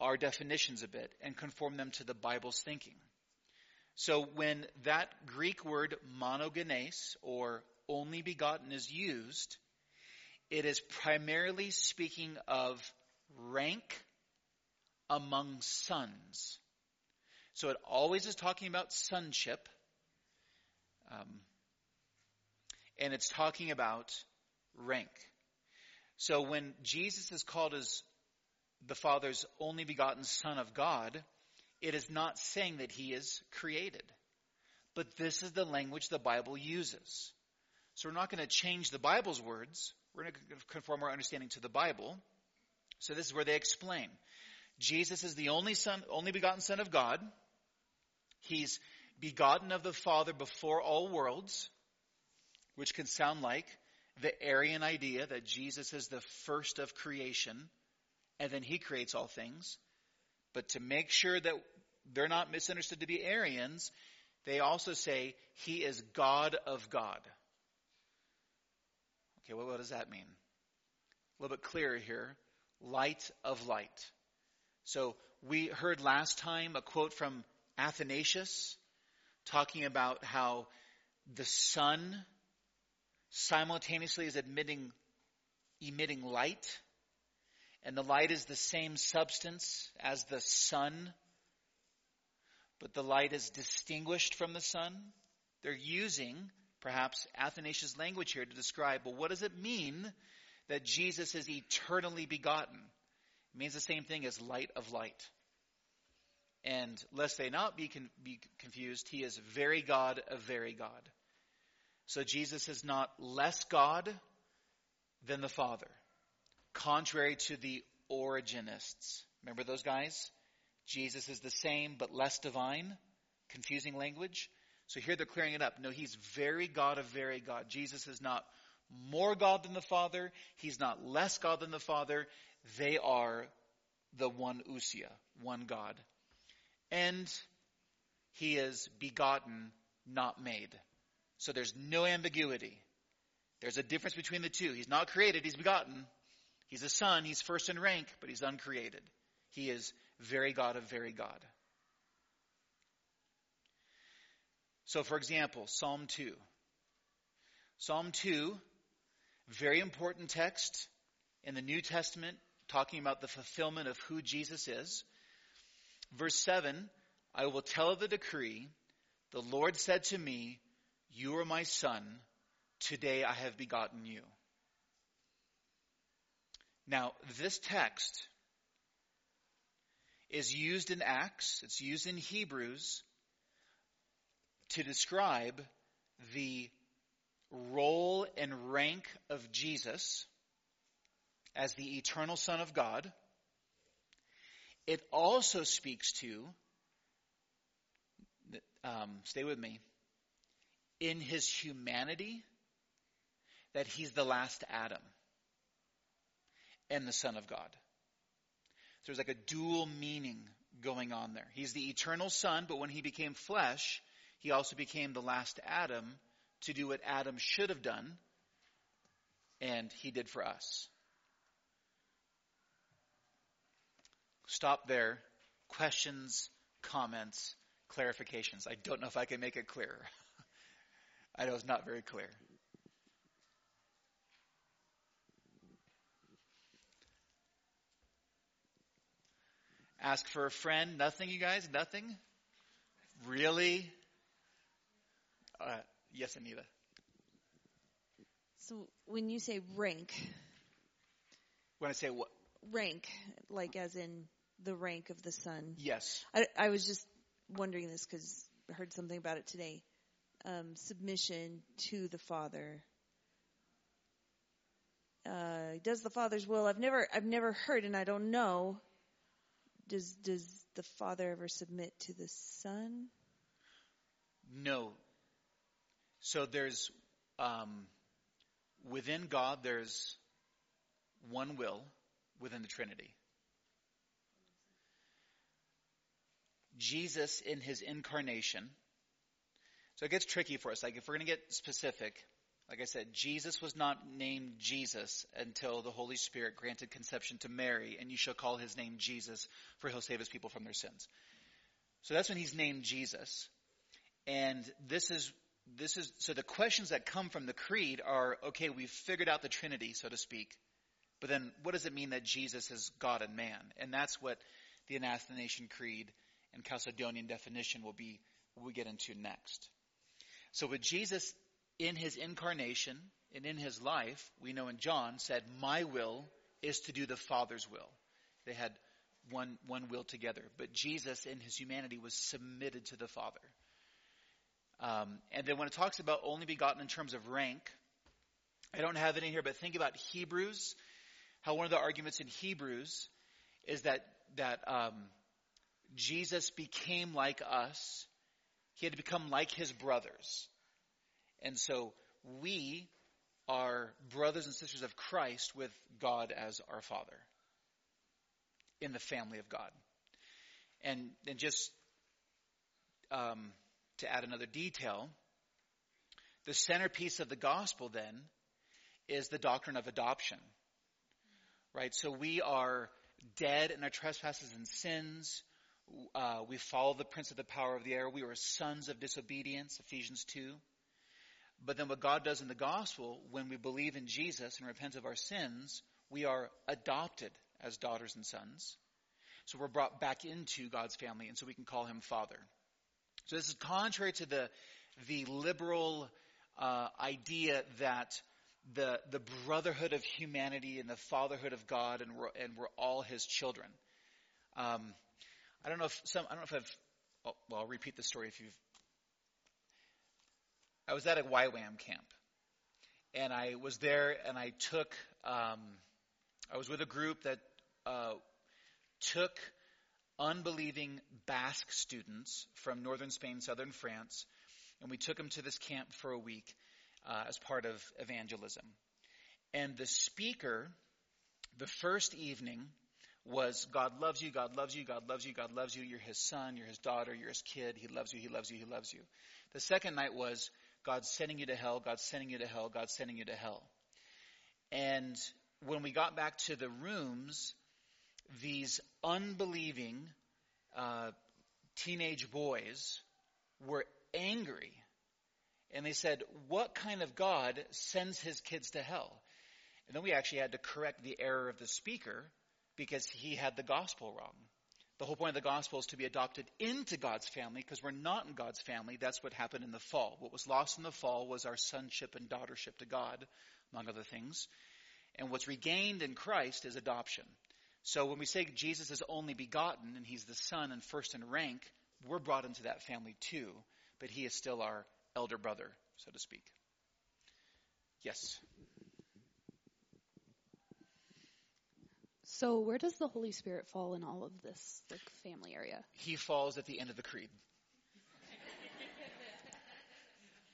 our definitions a bit and conform them to the Bible's thinking. So when that Greek word monogenes or only begotten is used, it is primarily speaking of rank among sons. So it always is talking about sonship. Um, and it's talking about rank. So when Jesus is called as the Father's only begotten Son of God, it is not saying that he is created. But this is the language the Bible uses. So we're not going to change the Bible's words. We're going to conform our understanding to the Bible. So this is where they explain. Jesus is the only son, only begotten son of God. He's begotten of the Father before all worlds, which can sound like the Arian idea that Jesus is the first of creation and then he creates all things. But to make sure that they're not misunderstood to be Arians, they also say he is God of God. Okay, well, what does that mean? A little bit clearer here. Light of light. So we heard last time a quote from Athanasius talking about how the sun simultaneously is emitting, emitting light, and the light is the same substance as the sun, but the light is distinguished from the sun. They're using perhaps Athanasius' language here to describe, well, what does it mean that Jesus is eternally begotten? It means the same thing as light of light. And lest they not be, con- be confused, he is very God of very God. So Jesus is not less God than the Father, contrary to the Origenists. Remember those guys? Jesus is the same but less divine. Confusing language. So here they're clearing it up. No, he's very God of very God. Jesus is not more God than the Father. He's not less God than the Father. They are the one ousia, one God. And he is begotten, not made. So there's no ambiguity. There's a difference between the two. He's not created, he's begotten. He's a son, he's first in rank, but he's uncreated. He is very God of very God. So, for example, Psalm 2. Psalm 2, very important text in the New Testament, talking about the fulfillment of who Jesus is. Verse 7 I will tell the decree. The Lord said to me, You are my son. Today I have begotten you. Now, this text is used in Acts, it's used in Hebrews to describe the role and rank of Jesus as the eternal Son of God. It also speaks to, um, stay with me, in his humanity, that he's the last Adam and the Son of God. So there's like a dual meaning going on there. He's the eternal Son, but when he became flesh, he also became the last Adam to do what Adam should have done, and he did for us. Stop there. Questions, comments, clarifications. I don't know if I can make it clearer. *laughs* I know it's not very clear. Ask for a friend. Nothing, you guys? Nothing? Really? Uh, yes, Anita. So when you say rank, When I say what? rank, like as in the rank of the son. Yes. I, I was just wondering this because I heard something about it today. Um, submission to the father. Uh, does the father's will? I've never, I've never heard, and I don't know. Does does the father ever submit to the son? No. So there's, um, within God, there's one will within the Trinity. Jesus in his incarnation. So it gets tricky for us. Like if we're going to get specific, like I said, Jesus was not named Jesus until the Holy Spirit granted conception to Mary, and you shall call his name Jesus, for he'll save his people from their sins. So that's when he's named Jesus. And this is this is so the questions that come from the creed are okay, we've figured out the Trinity, so to speak. But then what does it mean that Jesus is God and man? And that's what the Athanasian Creed and Chalcedonian definition will be what we get into next. So with Jesus in his incarnation and in his life, we know in John said, My will is to do the Father's will. They had one one will together. But Jesus in his humanity was submitted to the Father. Um, and then when it talks about only begotten in terms of rank, I don't have it in here, but think about Hebrews. How one of the arguments in Hebrews is that that um, Jesus became like us. He had to become like his brothers, and so we are brothers and sisters of Christ with God as our Father in the family of God. And and just um, to add another detail, the centerpiece of the gospel then is the doctrine of adoption. Right? So we are dead in our trespasses and sins. Uh, we follow the prince of the power of the air. We were sons of disobedience, Ephesians 2. But then what God does in the gospel, when we believe in Jesus and repent of our sins, we are adopted as daughters and sons. So we're brought back into God's family, and so we can call him Father. So this is contrary to the the liberal uh, idea that the the brotherhood of humanity and the fatherhood of God and we're, and we're all His children. Um, I don't know if some I don't know if I've oh, well I'll repeat the story if you've. I was at a YWAM camp, and I was there and I took um, I was with a group that uh, took unbelieving Basque students from northern Spain, southern France, and we took them to this camp for a week uh, as part of evangelism. And the speaker, the first evening, was God loves you, God loves you, God loves you, God loves you, you're his son, you're his daughter, you're his kid, he loves you, he loves you, he loves you. The second night was God's sending you to hell, God's sending you to hell, God's sending you to hell. And when we got back to the rooms, these unbelieving uh, teenage boys were angry. And they said, What kind of God sends his kids to hell? And then we actually had to correct the error of the speaker because he had the gospel wrong. The whole point of the gospel is to be adopted into God's family because we're not in God's family. That's what happened in the fall. What was lost in the fall was our sonship and daughtership to God, among other things. And what's regained in Christ is adoption. So when we say Jesus is only begotten and he's the son and first in rank, we're brought into that family too, but he is still our elder brother, so to speak. Yes. So where does the Holy Spirit fall in all of this like family area? He falls at the end of the creed.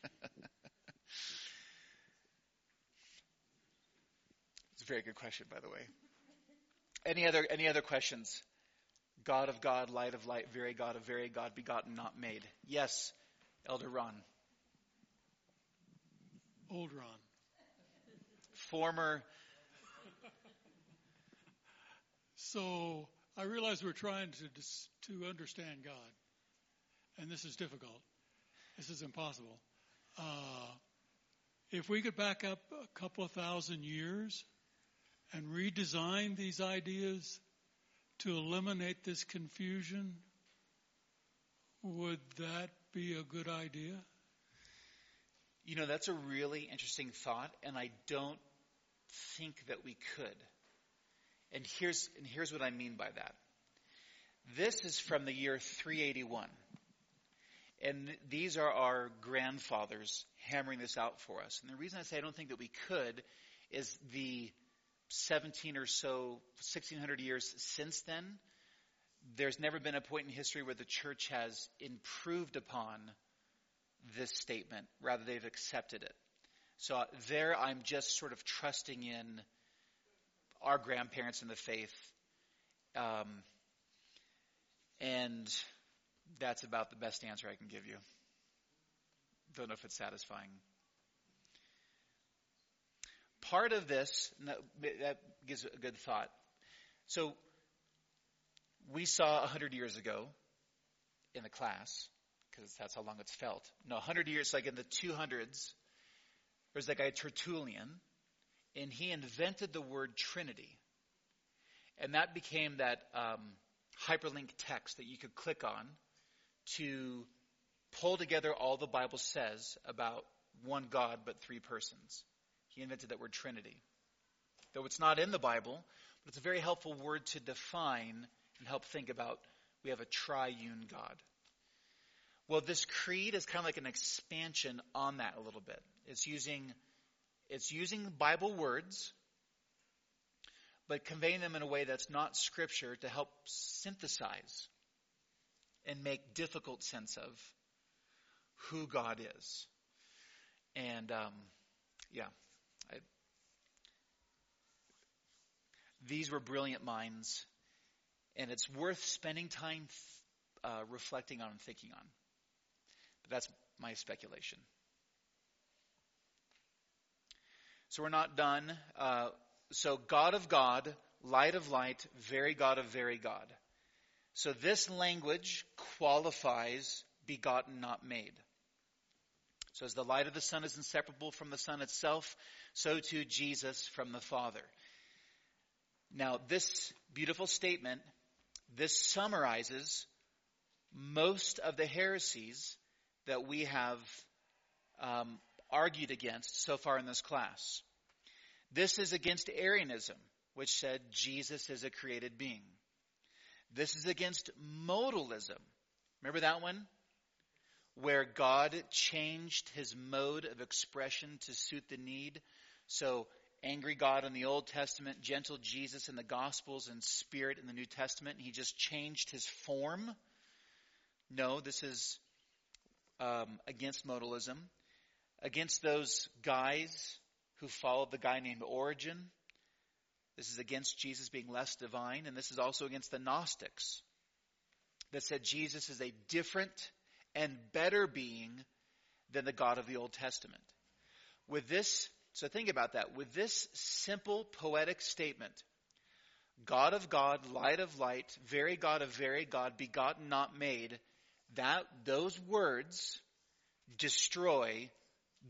*laughs* it's a very good question, by the way. Any other any other questions? God of God, light of light, very God of very God, begotten, not made. Yes, Elder Ron. Old Ron. Former. So I realize we're trying to to understand God, and this is difficult. This is impossible. Uh, if we could back up a couple of thousand years and redesign these ideas to eliminate this confusion, would that be a good idea? You know, that's a really interesting thought, and I don't think that we could. And here's, and here's what I mean by that. This is from the year 381. And these are our grandfathers hammering this out for us. And the reason I say I don't think that we could is the 17 or so, 1600 years since then, there's never been a point in history where the church has improved upon this statement. Rather, they've accepted it. So uh, there, I'm just sort of trusting in our grandparents in the faith. Um, and that's about the best answer I can give you. Don't know if it's satisfying. Part of this, that gives a good thought. So, we saw 100 years ago in the class, because that's how long it's felt. No, 100 years, like in the 200s, there's that guy Tertullian, and he invented the word Trinity. And that became that um, hyperlink text that you could click on to pull together all the Bible says about one God but three persons. He invented that word Trinity. Though it's not in the Bible, but it's a very helpful word to define and help think about we have a triune God. Well, this creed is kind of like an expansion on that a little bit. It's using it's using Bible words, but conveying them in a way that's not scripture to help synthesize and make difficult sense of who God is. And um, yeah, I, these were brilliant minds, and it's worth spending time uh, reflecting on and thinking on. But that's my speculation. So we're not done. Uh, so God of God, light of light, very God of very God. So this language qualifies begotten, not made. So as the light of the sun is inseparable from the sun itself, so too Jesus from the Father. Now this beautiful statement, this summarizes most of the heresies that we have um, argued against so far in this class. This is against Arianism, which said Jesus is a created being. This is against modalism. Remember that one? Where God changed his mode of expression to suit the need. So, angry God in the Old Testament, gentle Jesus in the Gospels, and Spirit in the New Testament. He just changed his form. No, this is um, against modalism. Against those guys who followed the guy named Origen. This is against Jesus being less divine, and this is also against the Gnostics that said Jesus is a different and better being than the God of the Old Testament. With this, so think about that. With this simple poetic statement, God of God, light of light, very God of very God, begotten, not made, that, those words destroy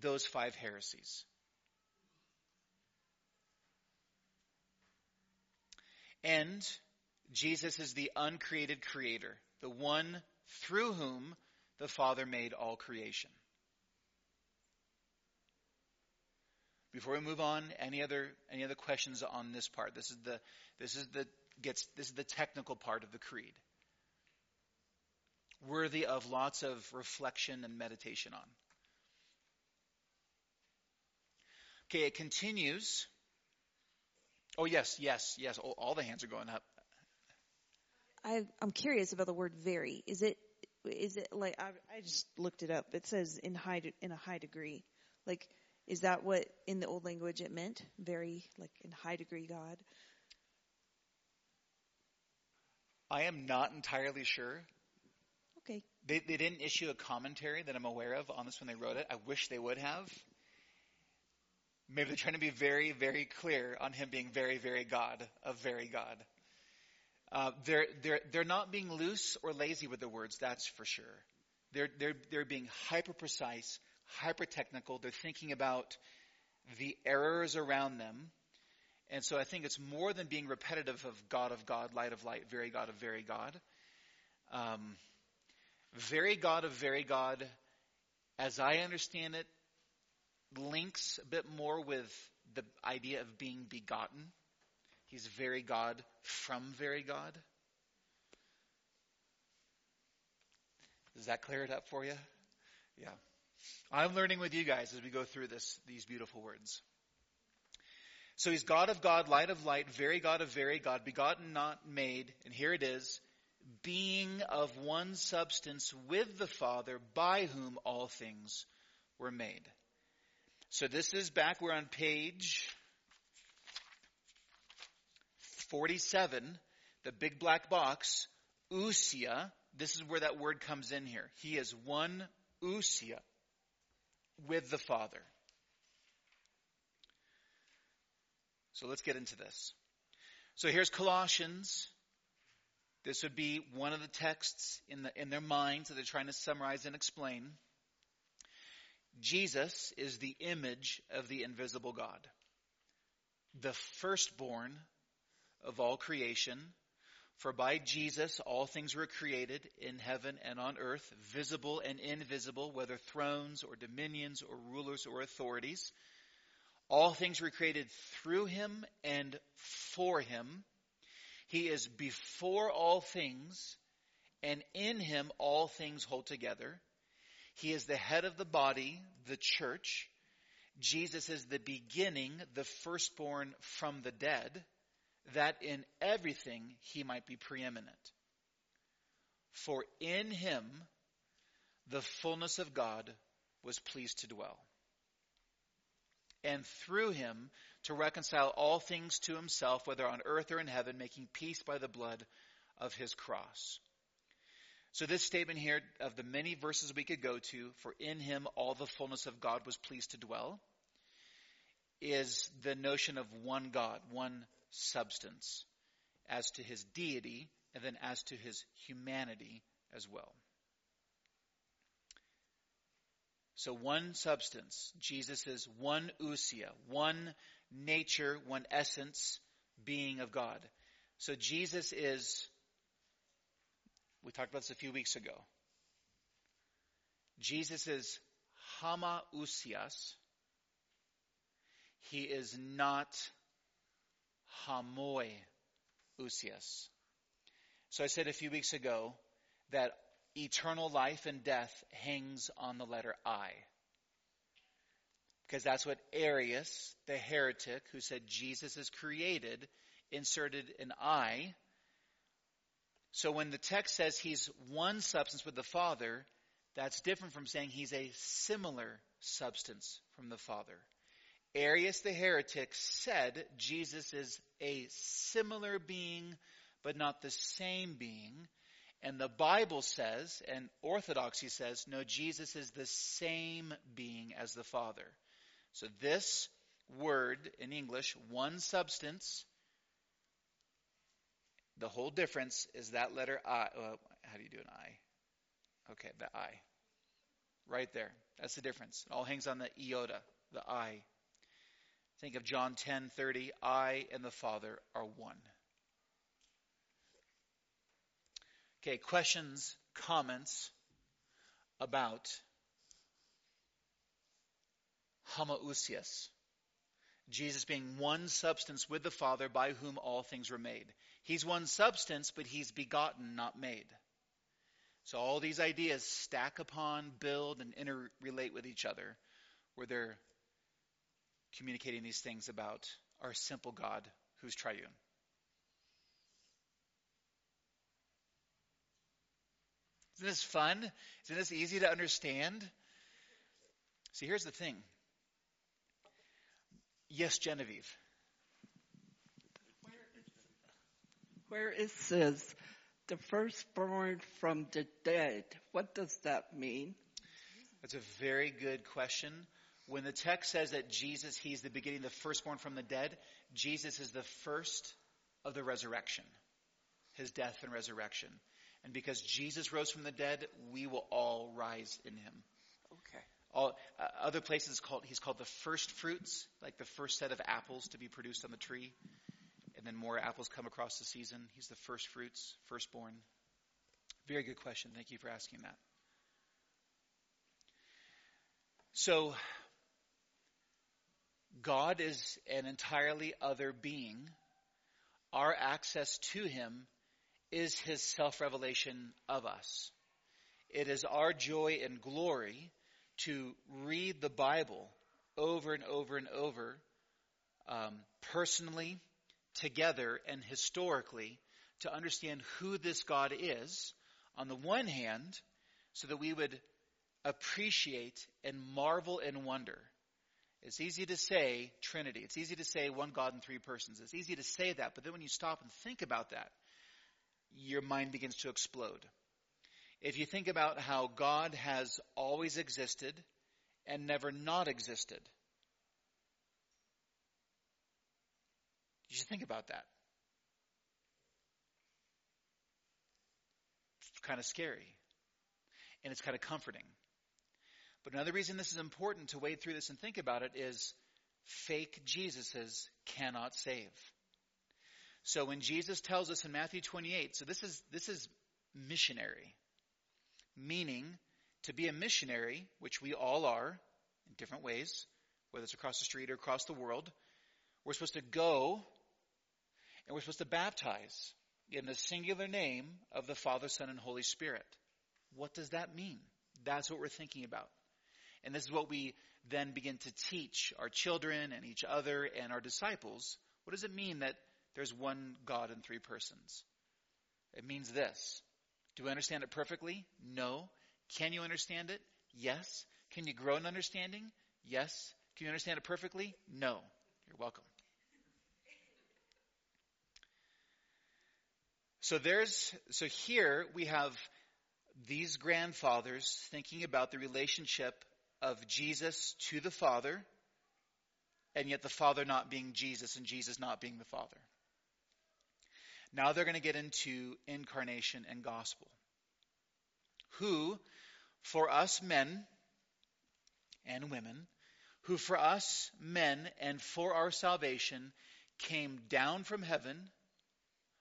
those five heresies. And Jesus is the uncreated creator, the one through whom the Father made all creation. Before we move on, any other any other questions on this part? This is the this is the gets this is the technical part of the creed. Worthy of lots of reflection and meditation on. Okay, it continues Oh, yes, yes, yes. All, all the hands are going up. I, I'm curious about the word "very." Is it is it like I, I just looked it up? It says in high de, in a high degree. Like, is that what in the old language it meant? Very like in high degree God. I am not entirely sure. Okay. They they didn't issue a commentary that I'm aware of on this when they wrote it. I wish they would have. Maybe they're trying to be very, very clear on him being very, very God, a very God. Uh, they're, they're, they're not being loose or lazy with the words, that's for sure. They're, they're, they're being hyper precise, hyper technical. They're thinking about the errors around them And so I think it's more than being repetitive of God of God, light of light, very God of very God. Um, very God of very God, as I understand it, links a bit more with the idea of being begotten. He's very God from very God. Does that clear it up for you? Yeah. I'm learning with you guys as we go through this, these beautiful words. So he's God of God, light of light, very God of very God, begotten, not made. And here it is, being of one substance with the Father, by whom all things were made. So this is back, we're on page 47, the big black box, ousia. This is where that word comes in here. He is one ousia with the Father. So let's get into this. So here's Colossians. This would be one of the texts in, the, in their minds that they're trying to summarize and explain. Jesus is the image of the invisible God, the firstborn of all creation. For by Jesus all things were created in heaven and on earth, visible and invisible, whether thrones or dominions or rulers or authorities. All things were created through him and for him. He is before all things, and in him all things hold together. He is the head of the body, the church. Jesus is the beginning, the firstborn from the dead, that in everything he might be preeminent. For in him the fullness of God was pleased to dwell and through him to reconcile all things to himself, whether on earth or in heaven, making peace by the blood of his cross. So this statement here of the many verses we could go to, for in him all the fullness of God was pleased to dwell, is the notion of one God, one substance, as to his deity, and then as to his humanity as well. So one substance. Jesus is one ousia, one nature, one essence, being of God. So Jesus is, we talked about this a few weeks ago. Jesus is homoousios. He is not homoiousios. So I said a few weeks ago that eternal life and death hangs on the letter I. Because that's what Arius, the heretic, who said Jesus is created, inserted an I. So when the text says he's one substance with the Father, that's different from saying he's a similar substance from the Father. Arius the heretic said Jesus is a similar being, but not the same being. And the Bible says, and Orthodoxy says, no, Jesus is the same being as the Father. So this word in English, one substance, the whole difference is that letter I. Uh, how do you do an I? Okay, the I. Right there. That's the difference. It all hangs on the iota, the I. Think of John 10:30. I and the Father are one. Okay, questions, comments about homoousios. Jesus being one substance with the Father by whom all things were made. He's one substance, but he's begotten, not made. So all these ideas stack upon, build, and interrelate with each other, where they're communicating these things about our simple God who's triune. Isn't this fun? Isn't this easy to understand? See, here's the thing. Yes, Genevieve. Where it says the firstborn from the dead, what does that mean? That's a very good question. When the text says that Jesus, he's the beginning, the firstborn from the dead, Jesus is the first of the resurrection, his death and resurrection. And because Jesus rose from the dead, we will all rise in him. Okay. All, uh, other places called, he's called the first fruits, like the first set of apples to be produced on the tree. And then more apples come across the season. He's the first fruits, firstborn. Very good question. Thank you for asking that. So, God is an entirely other being. Our access to Him is His self revelation of us. It is our joy and glory to read the Bible over and over and over, um, personally, together, and historically, to understand who this God is, on the one hand, so that we would appreciate and marvel and wonder. It's easy to say Trinity. It's easy to say one God in three persons. It's easy to say that, but then when you stop and think about that, your mind begins to explode. If you think about how God has always existed and never not existed, you should think about that. It's kind of scary. And it's kind of comforting. But another reason this is important to wade through this and think about it is fake Jesuses cannot save. So when Jesus tells us in Matthew 28, so this is, this is missionary meaning to be a missionary, which we all are in different ways, whether it's across the street or across the world, we're supposed to go and we're supposed to baptize in the singular name of the Father, Son, and Holy Spirit. What does that mean? That's what we're thinking about. And this is what we then begin to teach our children and each other and our disciples. What does it mean that there's one God in three persons? It means this do we understand it perfectly? No. Can you understand it? Yes. Can you grow in understanding? Yes. Can you understand it perfectly? No. You're welcome. So there's so here we have these grandfathers thinking about the relationship of Jesus to the Father, and yet the Father not being Jesus and Jesus not being the Father. Now they're going to get into incarnation and gospel. Who, for us men and women, who for us men and for our salvation came down from heaven,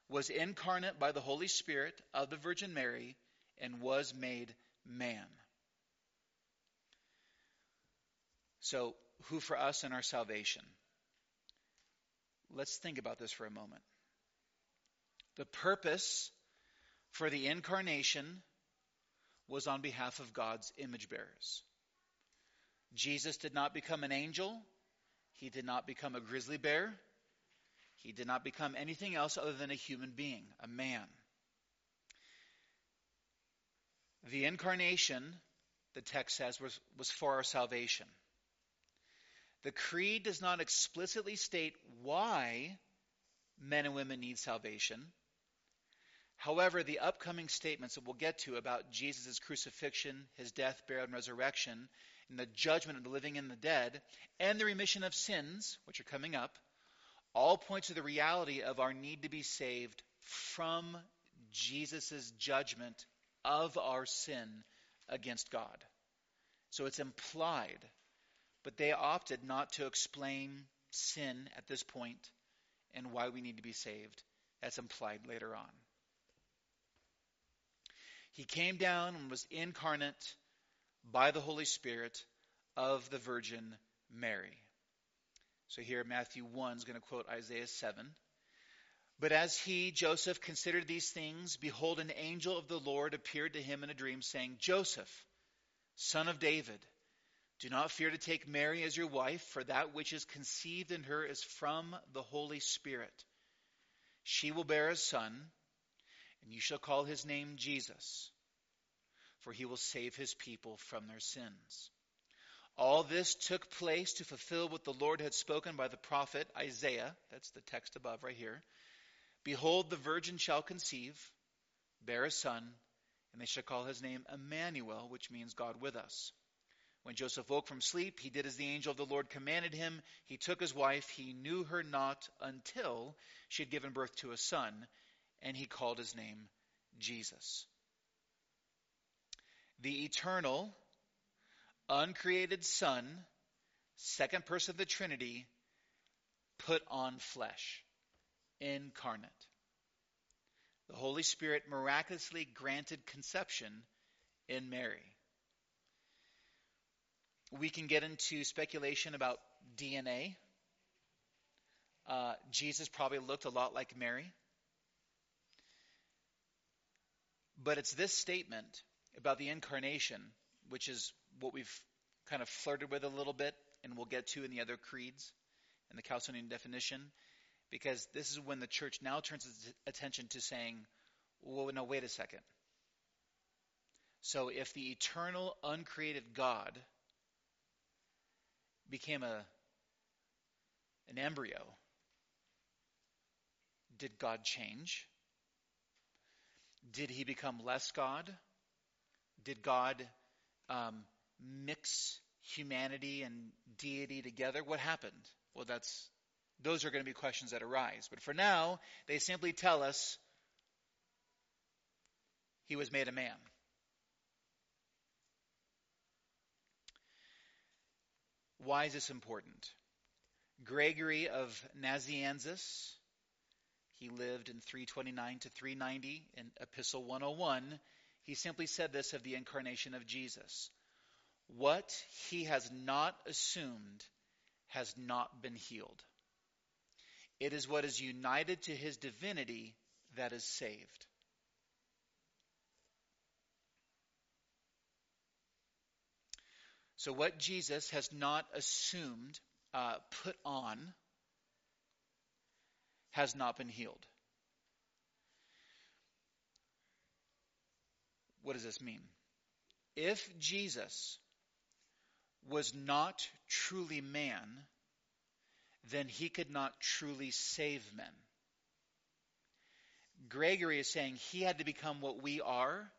was incarnate by the Holy Spirit of the Virgin Mary, and was made man. So, who for us and our salvation? Let's think about this for a moment. The purpose for the incarnation was on behalf of God's image bearers. Jesus did not become an angel. He did not become a grizzly bear. He did not become anything else other than a human being, a man. The incarnation, the text says, was, was for our salvation. The creed does not explicitly state why men and women need salvation. However, the upcoming statements that we'll get to about Jesus' crucifixion, his death, burial, and resurrection, and the judgment of the living and the dead, and the remission of sins, which are coming up, all point to the reality of our need to be saved from Jesus' judgment of our sin against God. So it's implied, but they opted not to explain sin at this point and why we need to be saved. That's implied later on. He came down and was incarnate by the Holy Spirit of the Virgin Mary. So here Matthew 1 is going to quote Isaiah 7. But as he, Joseph, considered these things, behold, an angel of the Lord appeared to him in a dream, saying, Joseph, son of David, do not fear to take Mary as your wife, for that which is conceived in her is from the Holy Spirit. She will bear a son and you shall call his name Jesus, for he will save his people from their sins. All this took place to fulfill what the Lord had spoken by the prophet Isaiah. That's the text above right here. Behold, the virgin shall conceive, bear a son, and they shall call his name Emmanuel, which means God with us. When Joseph woke from sleep, he did as the angel of the Lord commanded him. He took his wife. He knew her not until she had given birth to a son and he called his name Jesus. The eternal, uncreated Son, second person of the Trinity, put on flesh, incarnate. The Holy Spirit miraculously granted conception in Mary. We can get into speculation about DNA. Uh, Jesus probably looked a lot like Mary. But it's this statement about the incarnation, which is what we've kind of flirted with a little bit, and we'll get to in the other creeds and the Chalcedonian definition, because this is when the church now turns its attention to saying, well, no, wait a second. So if the eternal, uncreated God became a an embryo, did God change? Did he become less God? Did God um, mix humanity and deity together? What happened? Well, that's those are going to be questions that arise. But for now, they simply tell us he was made a man. Why is this important? Gregory of Nazianzus, he lived in 329 to 390 in Epistle 101. He simply said this of the incarnation of Jesus What he has not assumed has not been healed. It is what is united to his divinity that is saved. So, what Jesus has not assumed, uh, put on, has not been healed. What does this mean? If Jesus was not truly man, then he could not truly save men. Gregory is saying he had to become what we are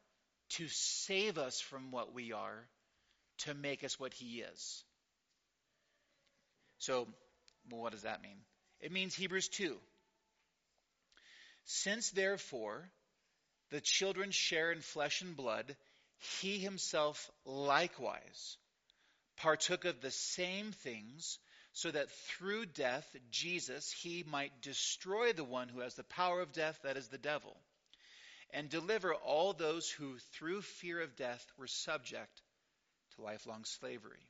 to save us from what we are to make us what he is. So, well, what does that mean? It means Hebrews 2. Since therefore the children share in flesh and blood, he himself likewise partook of the same things, so that through death, Jesus, he might destroy the one who has the power of death, that is the devil, and deliver all those who through fear of death were subject to lifelong slavery.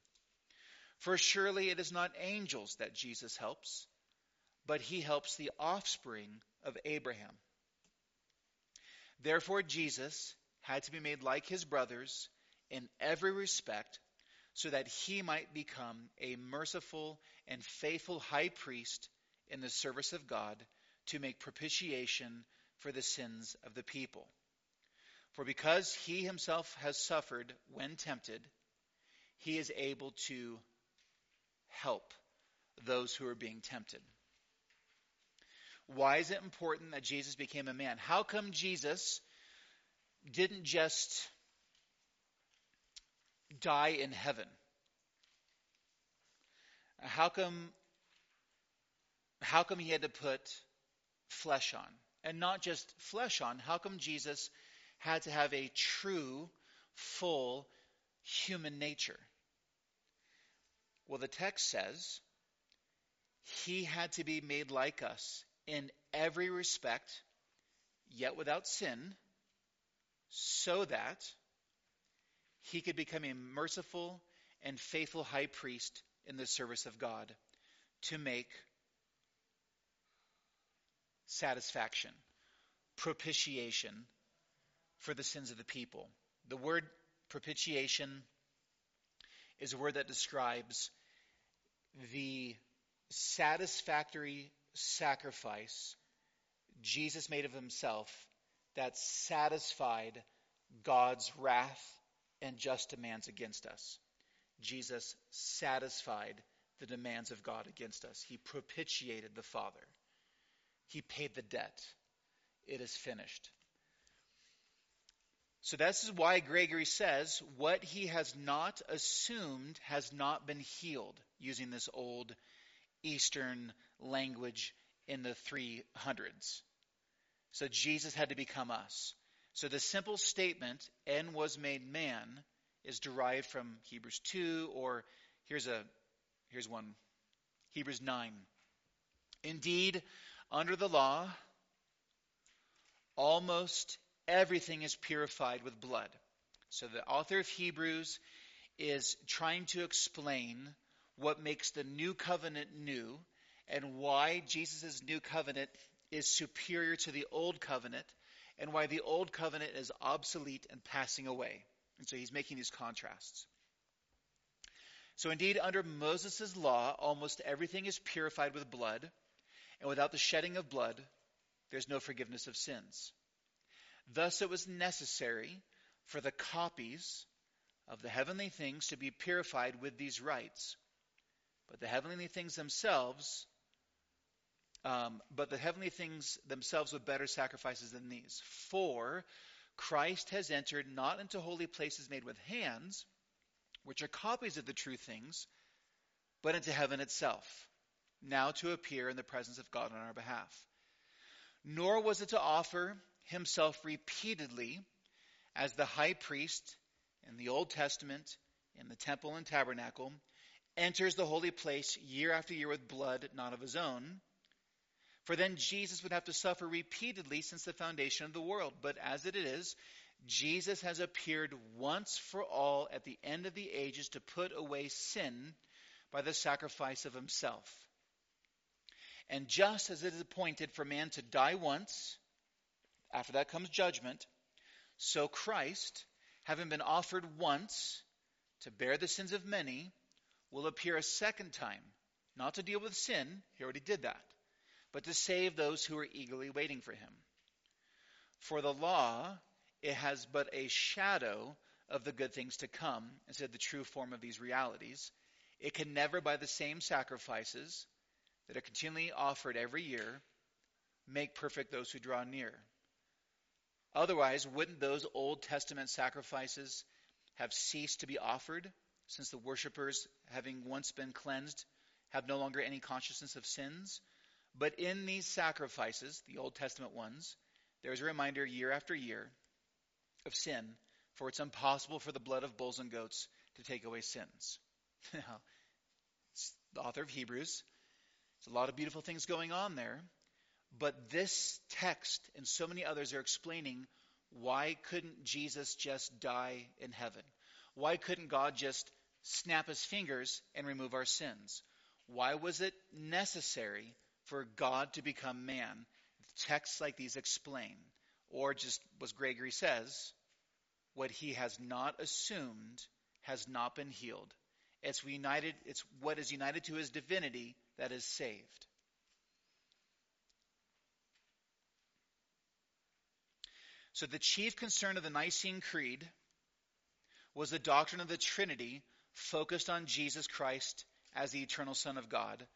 For surely it is not angels that Jesus helps, but he helps the offspring of Abraham. Therefore, Jesus had to be made like his brothers in every respect, so that he might become a merciful and faithful high priest in the service of God to make propitiation for the sins of the people. For because he himself has suffered when tempted, he is able to help those who are being tempted. Why is it important that Jesus became a man? How come Jesus didn't just die in heaven? How come how come he had to put flesh on? And not just flesh on, how come Jesus had to have a true, full human nature? Well, the text says he had to be made like us in every respect, yet without sin, so that he could become a merciful and faithful high priest in the service of God to make satisfaction, propitiation for the sins of the people. The word propitiation is a word that describes the satisfactory sacrifice Jesus made of himself that satisfied God's wrath and just demands against us. Jesus satisfied the demands of God against us. He propitiated the Father. He paid the debt. It is finished. So this is why Gregory says what he has not assumed has not been healed, using this old Eastern language in the 300s. So Jesus had to become us. So the simple statement, N was made man, is derived from Hebrews 2, or here's a here's one. Hebrews 9. Indeed, under the law, almost everything is purified with blood. So the author of Hebrews is trying to explain what makes the new covenant new and why Jesus' new covenant is superior to the old covenant and why the old covenant is obsolete and passing away. And so he's making these contrasts. So indeed, under Moses' law, almost everything is purified with blood, and without the shedding of blood, there's no forgiveness of sins. Thus it was necessary for the copies of the heavenly things to be purified with these rites. But the heavenly things themselves, um, but the heavenly things themselves with better sacrifices than these. For Christ has entered not into holy places made with hands, which are copies of the true things, but into heaven itself, now to appear in the presence of God on our behalf. Nor was it to offer himself repeatedly as the high priest in the Old Testament, in the temple and tabernacle, enters the holy place year after year with blood not of his own. For then Jesus would have to suffer repeatedly since the foundation of the world. But as it is, Jesus has appeared once for all at the end of the ages to put away sin by the sacrifice of himself. And just as it is appointed for man to die once, after that comes judgment, so Christ, having been offered once to bear the sins of many, will appear a second time, not to deal with sin, he already did that, but to save those who are eagerly waiting for him. For the law, it has but a shadow of the good things to come, instead of the true form of these realities. It can never, by the same sacrifices that are continually offered every year, make perfect those who draw near. Otherwise, wouldn't those Old Testament sacrifices have ceased to be offered, since the worshippers, having once been cleansed, have no longer any consciousness of sins? But in these sacrifices, the Old Testament ones, there is a reminder year after year of sin, for it's impossible for the blood of bulls and goats to take away sins. *laughs* Now, the author of Hebrews, there's a lot of beautiful things going on there, but this text and so many others are explaining why couldn't Jesus just die in heaven? Why couldn't God just snap his fingers and remove our sins? Why was it necessary for God to become man? Texts like these explain. Or just as Gregory says, what he has not assumed has not been healed. It's united, it's what is united to his divinity that is saved. So the chief concern of the Nicene Creed was the doctrine of the Trinity focused on Jesus Christ as the eternal Son of God.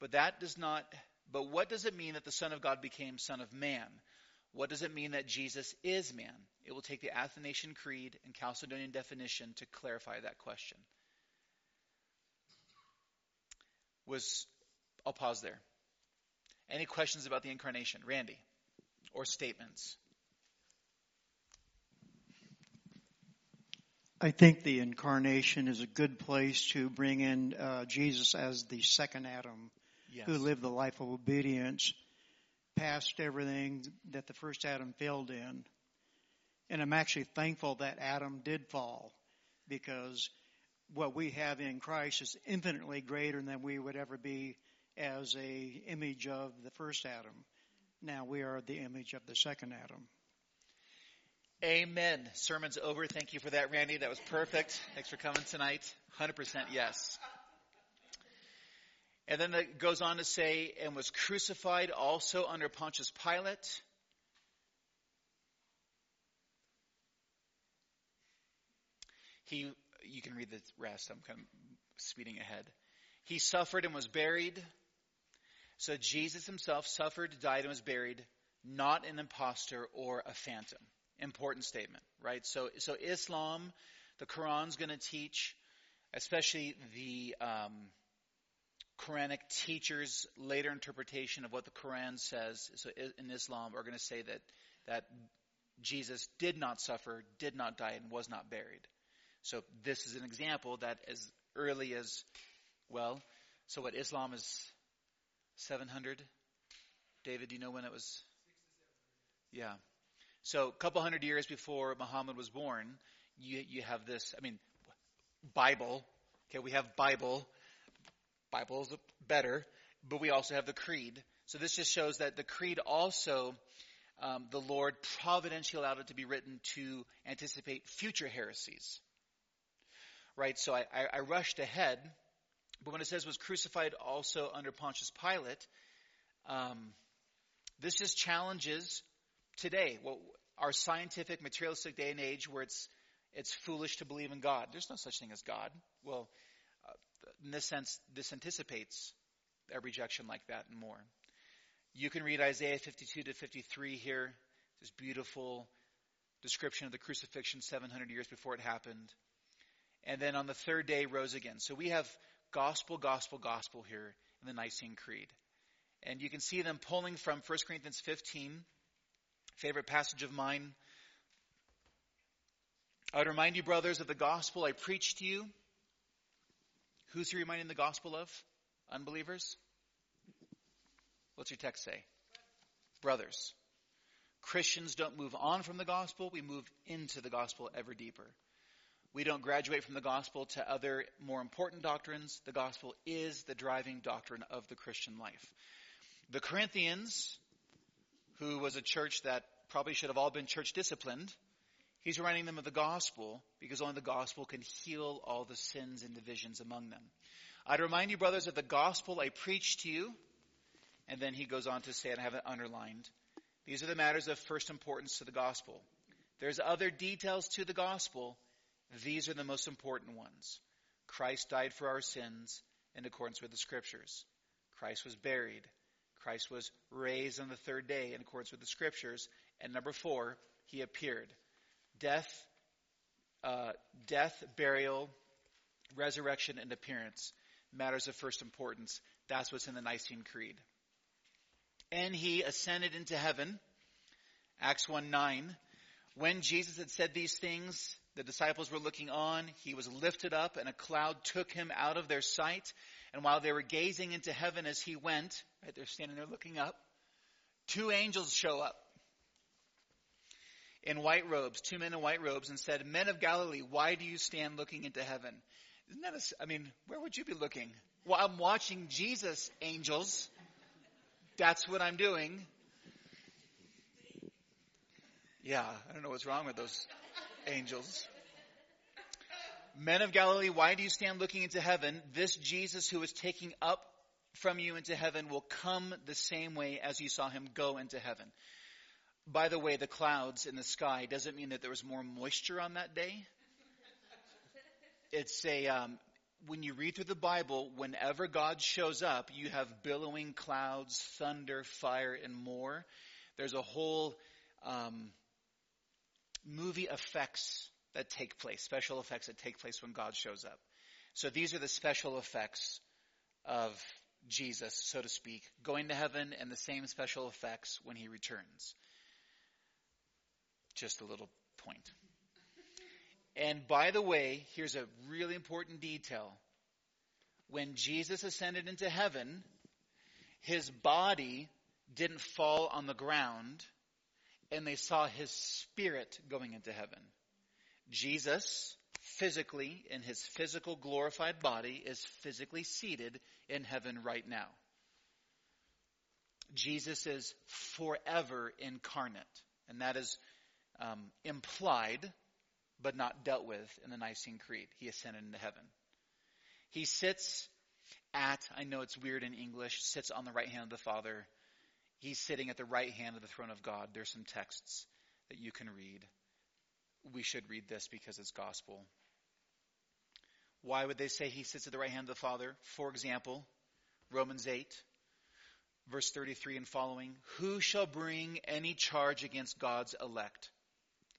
But that does not but what does it mean that the Son of God became Son of Man? What does it mean that Jesus is man? It will take the Athanasian Creed and Chalcedonian definition to clarify that question. Was I'll pause there. Any questions about the incarnation? Randy? Or statements? I think the incarnation is a good place to bring in uh, Jesus as the second Adam Yes. who lived the life of obedience, past everything that the first Adam failed in. And I'm actually thankful that Adam did fall because what we have in Christ is infinitely greater than we would ever be as a image of the first Adam. Now we are the image of the second Adam. Amen. Sermon's over. Thank you for that, Randy. That was perfect. Thanks for coming tonight. 100% yes. And then it goes on to say, and was crucified also under Pontius Pilate. He, you can read the rest. I'm kind of speeding ahead. He suffered and was buried. So Jesus himself suffered, died, and was buried, not an impostor or a phantom. Important statement, right? So, so Islam, the Quran's going to teach, especially the um, Quranic teachers' later interpretation of what the Quran says. So in Islam, are going to say that that Jesus did not suffer, did not die, and was not buried. So this is an example that as early as, well, so what, Islam is 700? David, do you know when it was? Yeah. So a couple hundred years before Muhammad was born, you, you have this, I mean, Bible. Okay, we have Bible. Bible's better, but we also have the creed. So this just shows that the creed also, um, the Lord providentially allowed it to be written to anticipate future heresies. Right, so I, I, I rushed ahead, but when it says was crucified also under Pontius Pilate, um, this just challenges today, well, our scientific, materialistic day and age where it's, it's foolish to believe in God. There's no such thing as God. Well, in this sense, this anticipates a rejection like that and more. You can read Isaiah 52 to 53 here. This beautiful description of the crucifixion 700 years before it happened. And then on the third day rose again. So we have gospel, gospel, gospel here in the Nicene Creed. And you can see them pulling from 1 Corinthians 15, favorite passage of mine. I would remind you, brothers, of the gospel I preached to you. Who's he reminding the gospel of? Unbelievers? What's your text say? Brothers. Christians don't move on from the gospel, we move into the gospel ever deeper. We don't graduate from the gospel to other more important doctrines. The gospel is the driving doctrine of the Christian life. The Corinthians, who was a church that probably should have all been church disciplined, he's reminding them of the gospel because only the gospel can heal all the sins and divisions among them. I'd remind you, brothers, of the gospel I preached to you. And then he goes on to say, and I have it underlined, these are the matters of first importance to the gospel. There's other details to the gospel. These are the most important ones. Christ died for our sins in accordance with the scriptures. Christ was buried. Christ was raised on the third day in accordance with the scriptures. And number four, he appeared. Death, uh, death, burial, resurrection, and appearance. Matters of first importance. That's what's in the Nicene Creed. And he ascended into heaven. Acts 1 9. When Jesus had said these things, the disciples were looking on. He was lifted up, and a cloud took him out of their sight. And while they were gazing into heaven as he went, right, they're standing there looking up, two angels show up in white robes, two men in white robes, and said, Men of Galilee, why do you stand looking into heaven? Isn't that a, I mean, where would you be looking? Well, I'm watching Jesus, angels. That's what I'm doing. Yeah, I don't know what's wrong with those angels. Men of Galilee, why do you stand looking into heaven? This Jesus who is taking up from you into heaven will come the same way as you saw him go into heaven. By the way, the clouds in the sky doesn't mean that there was more moisture on that day. It's a, um, when you read through the Bible, whenever God shows up, you have billowing clouds, thunder, fire, and more. There's a whole um, movie effects that take place, special effects that take place when God shows up. So these are the special effects of Jesus, so to speak, going to heaven and the same special effects when he returns. Just a little point. And by the way, here's a really important detail. When Jesus ascended into heaven, his body didn't fall on the ground and they saw his spirit going into heaven. Jesus, physically, in his physical glorified body, is physically seated in heaven right now. Jesus is forever incarnate, and that is um, implied but not dealt with in the Nicene Creed. He ascended into heaven. He sits at, I know it's weird in English, sits on the right hand of the Father. He's sitting at the right hand of the throne of God. There's some texts that you can read. We should read this because it's gospel. Why would they say he sits at the right hand of the Father? For example, Romans 8, verse 33 and following. Who shall bring any charge against God's elect?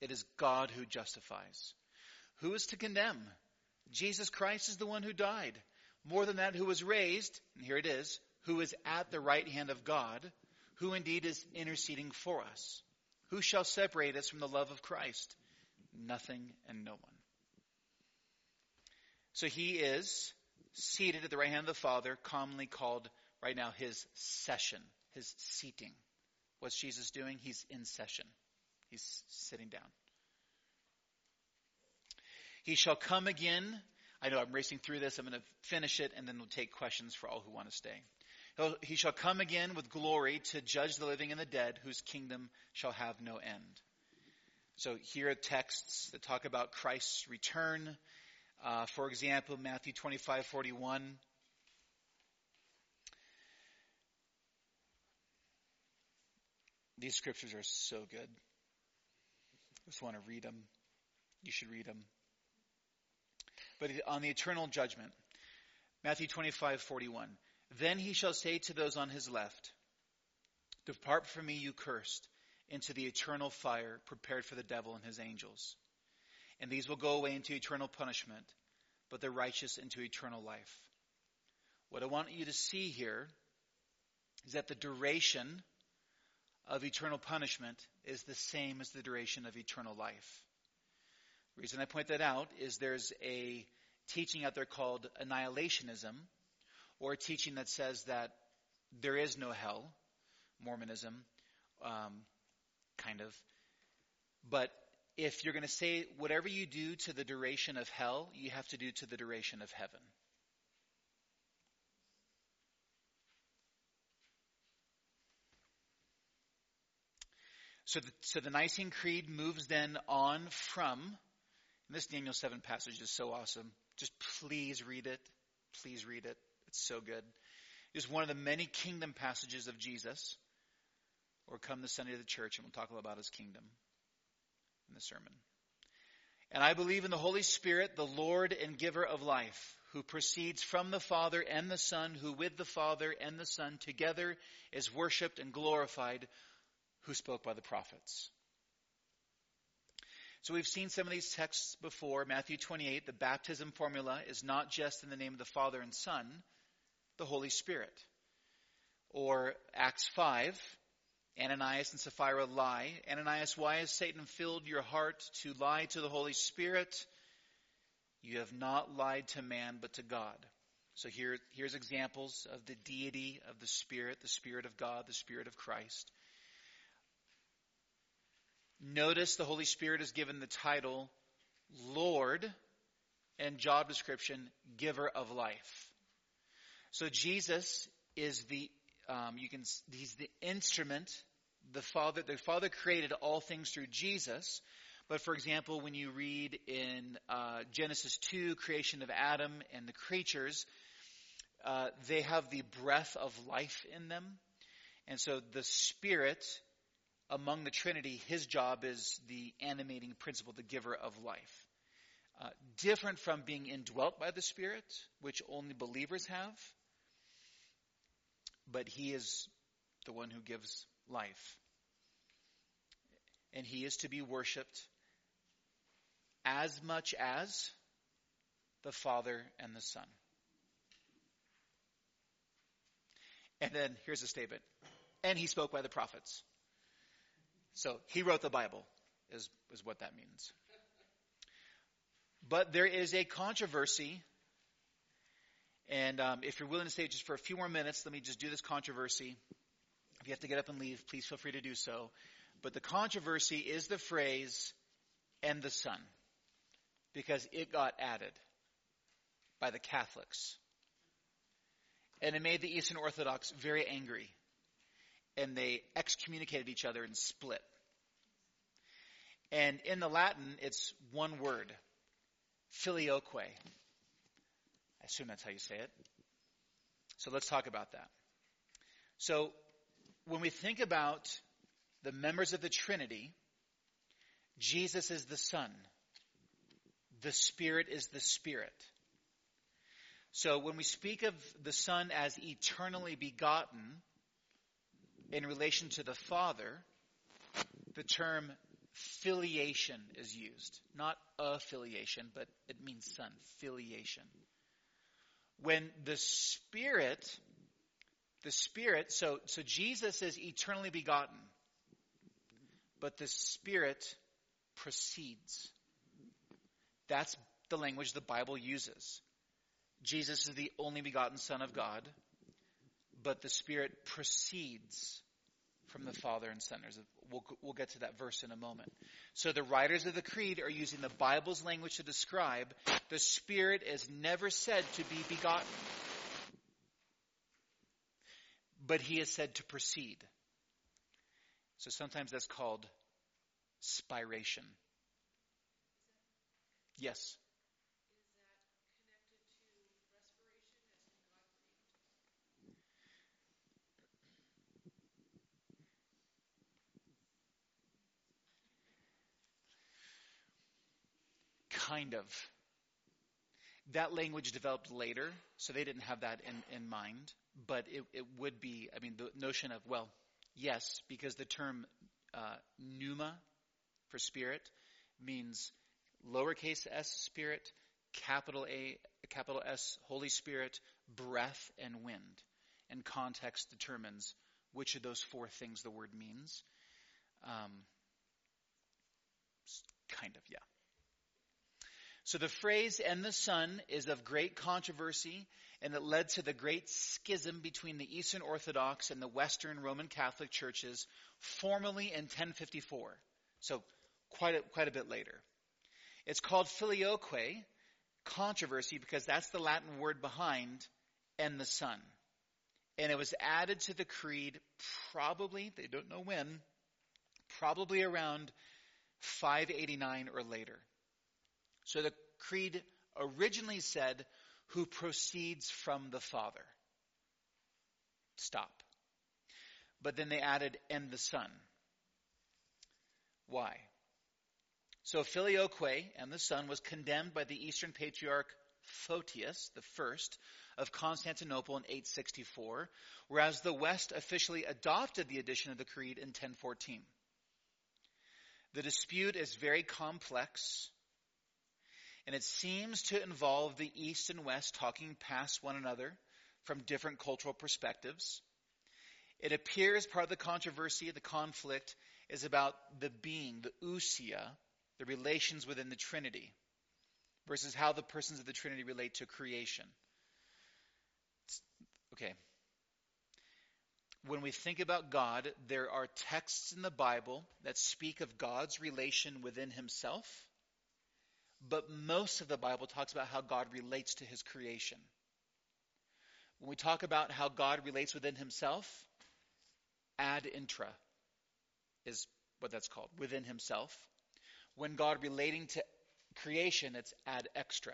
It is God who justifies. Who is to condemn? Jesus Christ is the one who died. More than that, who was raised, and here it is, who is at the right hand of God, who indeed is interceding for us. Who shall separate us from the love of Christ? Nothing and no one. So he is seated at the right hand of the Father, commonly called right now his session, his seating. What's Jesus doing? He's in session. He's sitting down. He shall come again. I know I'm racing through this. I'm going to finish it and then we'll take questions for all who want to stay. He'll, he shall come again with glory to judge the living and the dead, whose kingdom shall have no end. So here are texts that talk about Christ's return. Uh, for example, Matthew 25, 41. These scriptures are so good. Just want to read them. You should read them. But on the eternal judgment, Matthew 25, 41. Then he shall say to those on his left, Depart from me, you cursed, into the eternal fire prepared for the devil and his angels. And these will go away into eternal punishment, but the righteous into eternal life. What I want you to see here is that the duration of eternal punishment is the same as the duration of eternal life. The reason I point that out is there's a teaching out there called annihilationism, or a teaching that says that there is no hell, Mormonism, um, kind of. But if you're going to say whatever you do to the duration of hell, you have to do to the duration of heaven. So the, so the Nicene Creed moves then on from, this Daniel 7 passage is so awesome. Just please read it. Please read it. It's so good. It's one of the many kingdom passages of Jesus. Or come the Sunday to the church and we'll talk a little about his kingdom in the sermon. And I believe in the Holy Spirit, the Lord and giver of life, who proceeds from the Father and the Son, who with the Father and the Son together is worshiped and glorified, who spoke by the prophets. So we've seen some of these texts before. Matthew 28, the baptism formula is not just in the name of the Father and Son, the Holy Spirit. Or Acts 5, Ananias and Sapphira lie. Ananias, why has Satan filled your heart to lie to the Holy Spirit? You have not lied to man, but to God. So here, here's examples of the deity of the Spirit, the Spirit of God, the Spirit of Christ. Notice the Holy Spirit is given the title Lord and job description Giver of Life. So Jesus is the um, you can he's the instrument. The Father the Father created all things through Jesus. But for example, when you read in uh, Genesis 2, creation of Adam and the creatures, uh, they have the breath of life in them. And so the Spirit among the Trinity, his job is the animating principle, the giver of life. Uh, different from being indwelt by the Spirit, which only believers have, but he is the one who gives life. And he is to be worshiped as much as the Father and the Son. And then here's a statement. And he spoke by the prophets. So he wrote the Bible, is, is what that means. But there is a controversy, and um, if you're willing to stay just for a few more minutes, let me just do this controversy. If you have to get up and leave, please feel free to do so. But the controversy is the phrase, and the Son, because it got added by the Catholics. And it made the Eastern Orthodox very angry and they excommunicated each other and split. And in the Latin, it's one word, filioque. I assume that's how you say it. So let's talk about that. So when we think about the members of the Trinity, Jesus is the Son. The Spirit is the Spirit. So when we speak of the Son as eternally begotten, in relation to the Father, the term filiation is used. Not affiliation, but it means son, filiation. When the Spirit, the Spirit, so, so Jesus is eternally begotten, but the Spirit proceeds. That's the language the Bible uses. Jesus is the only begotten Son of God, but the Spirit proceeds from the Father and Son. We'll, we'll get to that verse in a moment. So the writers of the Creed are using the Bible's language to describe the Spirit is never said to be begotten, but He is said to proceed. So sometimes that's called spiration. Yes. Kind of. That language developed later, so they didn't have that in, in mind. But it, it would be, I mean, the notion of, well, yes, because the term uh, pneuma for spirit means lowercase s spirit, capital A, capital S, Holy Spirit, breath, and wind. And context determines which of those four things the word means. Um, kind of, yeah. So the phrase and the Son is of great controversy, and it led to the great schism between the Eastern Orthodox and the Western Roman Catholic churches, formally in 1054. So quite a, quite a bit later. It's called filioque, controversy, because that's the Latin word behind and the Son. And it was added to the creed probably, they don't know when, probably around 589 or later. So the creed originally said, who proceeds from the Father. Stop. But then they added, and the Son. Why? So Filioque and the Son was condemned by the Eastern Patriarch Photius first of Constantinople in 864, whereas the West officially adopted the addition of the Creed in 1014. The dispute is very complex and it seems to involve the East and West talking past one another from different cultural perspectives. It appears part of the controversy, the conflict, is about the being, the ousia, the relations within the Trinity, versus how the persons of the Trinity relate to creation. Okay. When we think about God, there are texts in the Bible that speak of God's relation within himself but most of the Bible talks about how God relates to his creation. When we talk about how God relates within himself, ad intra is what that's called, within himself. When God relating to creation, it's ad extra,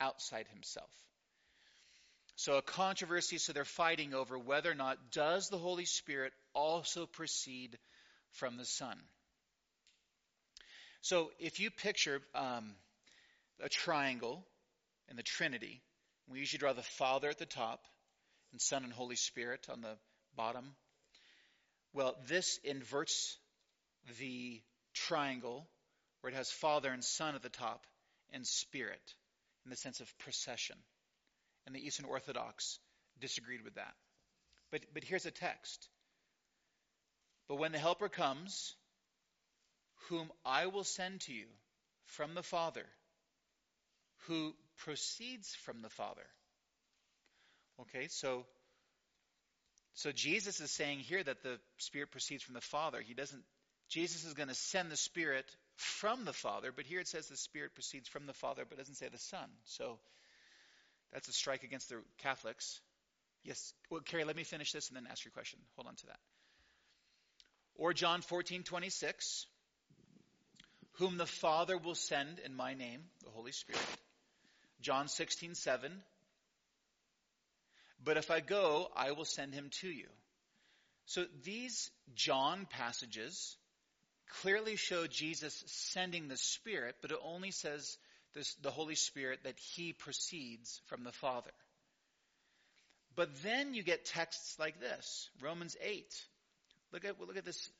outside himself. So a controversy, so they're fighting over whether or not does the Holy Spirit also proceed from the Son. So if you picture um, a triangle in the Trinity. We usually draw the Father at the top and Son and Holy Spirit on the bottom. Well, this inverts the triangle where it has Father and Son at the top and Spirit in the sense of procession. And the Eastern Orthodox disagreed with that. But, but here's a text. But when the Helper comes, whom I will send to you from the Father, who proceeds from the Father. Okay, so so Jesus is saying here that the Spirit proceeds from the Father. He doesn't Jesus is going to send the Spirit from the Father, but here it says the Spirit proceeds from the Father, but doesn't say the Son. So that's a strike against the Catholics. Yes, well, Carrie, let me finish this and then ask your question. Hold on to that. Or John 14, 26, whom the Father will send in my name, the Holy Spirit. John 16, 7. But if I go, I will send him to you. So these John passages clearly show Jesus sending the Spirit, but it only says this, the Holy Spirit that he proceeds from the Father. But then you get texts like this, Romans 8. Look at, look at this.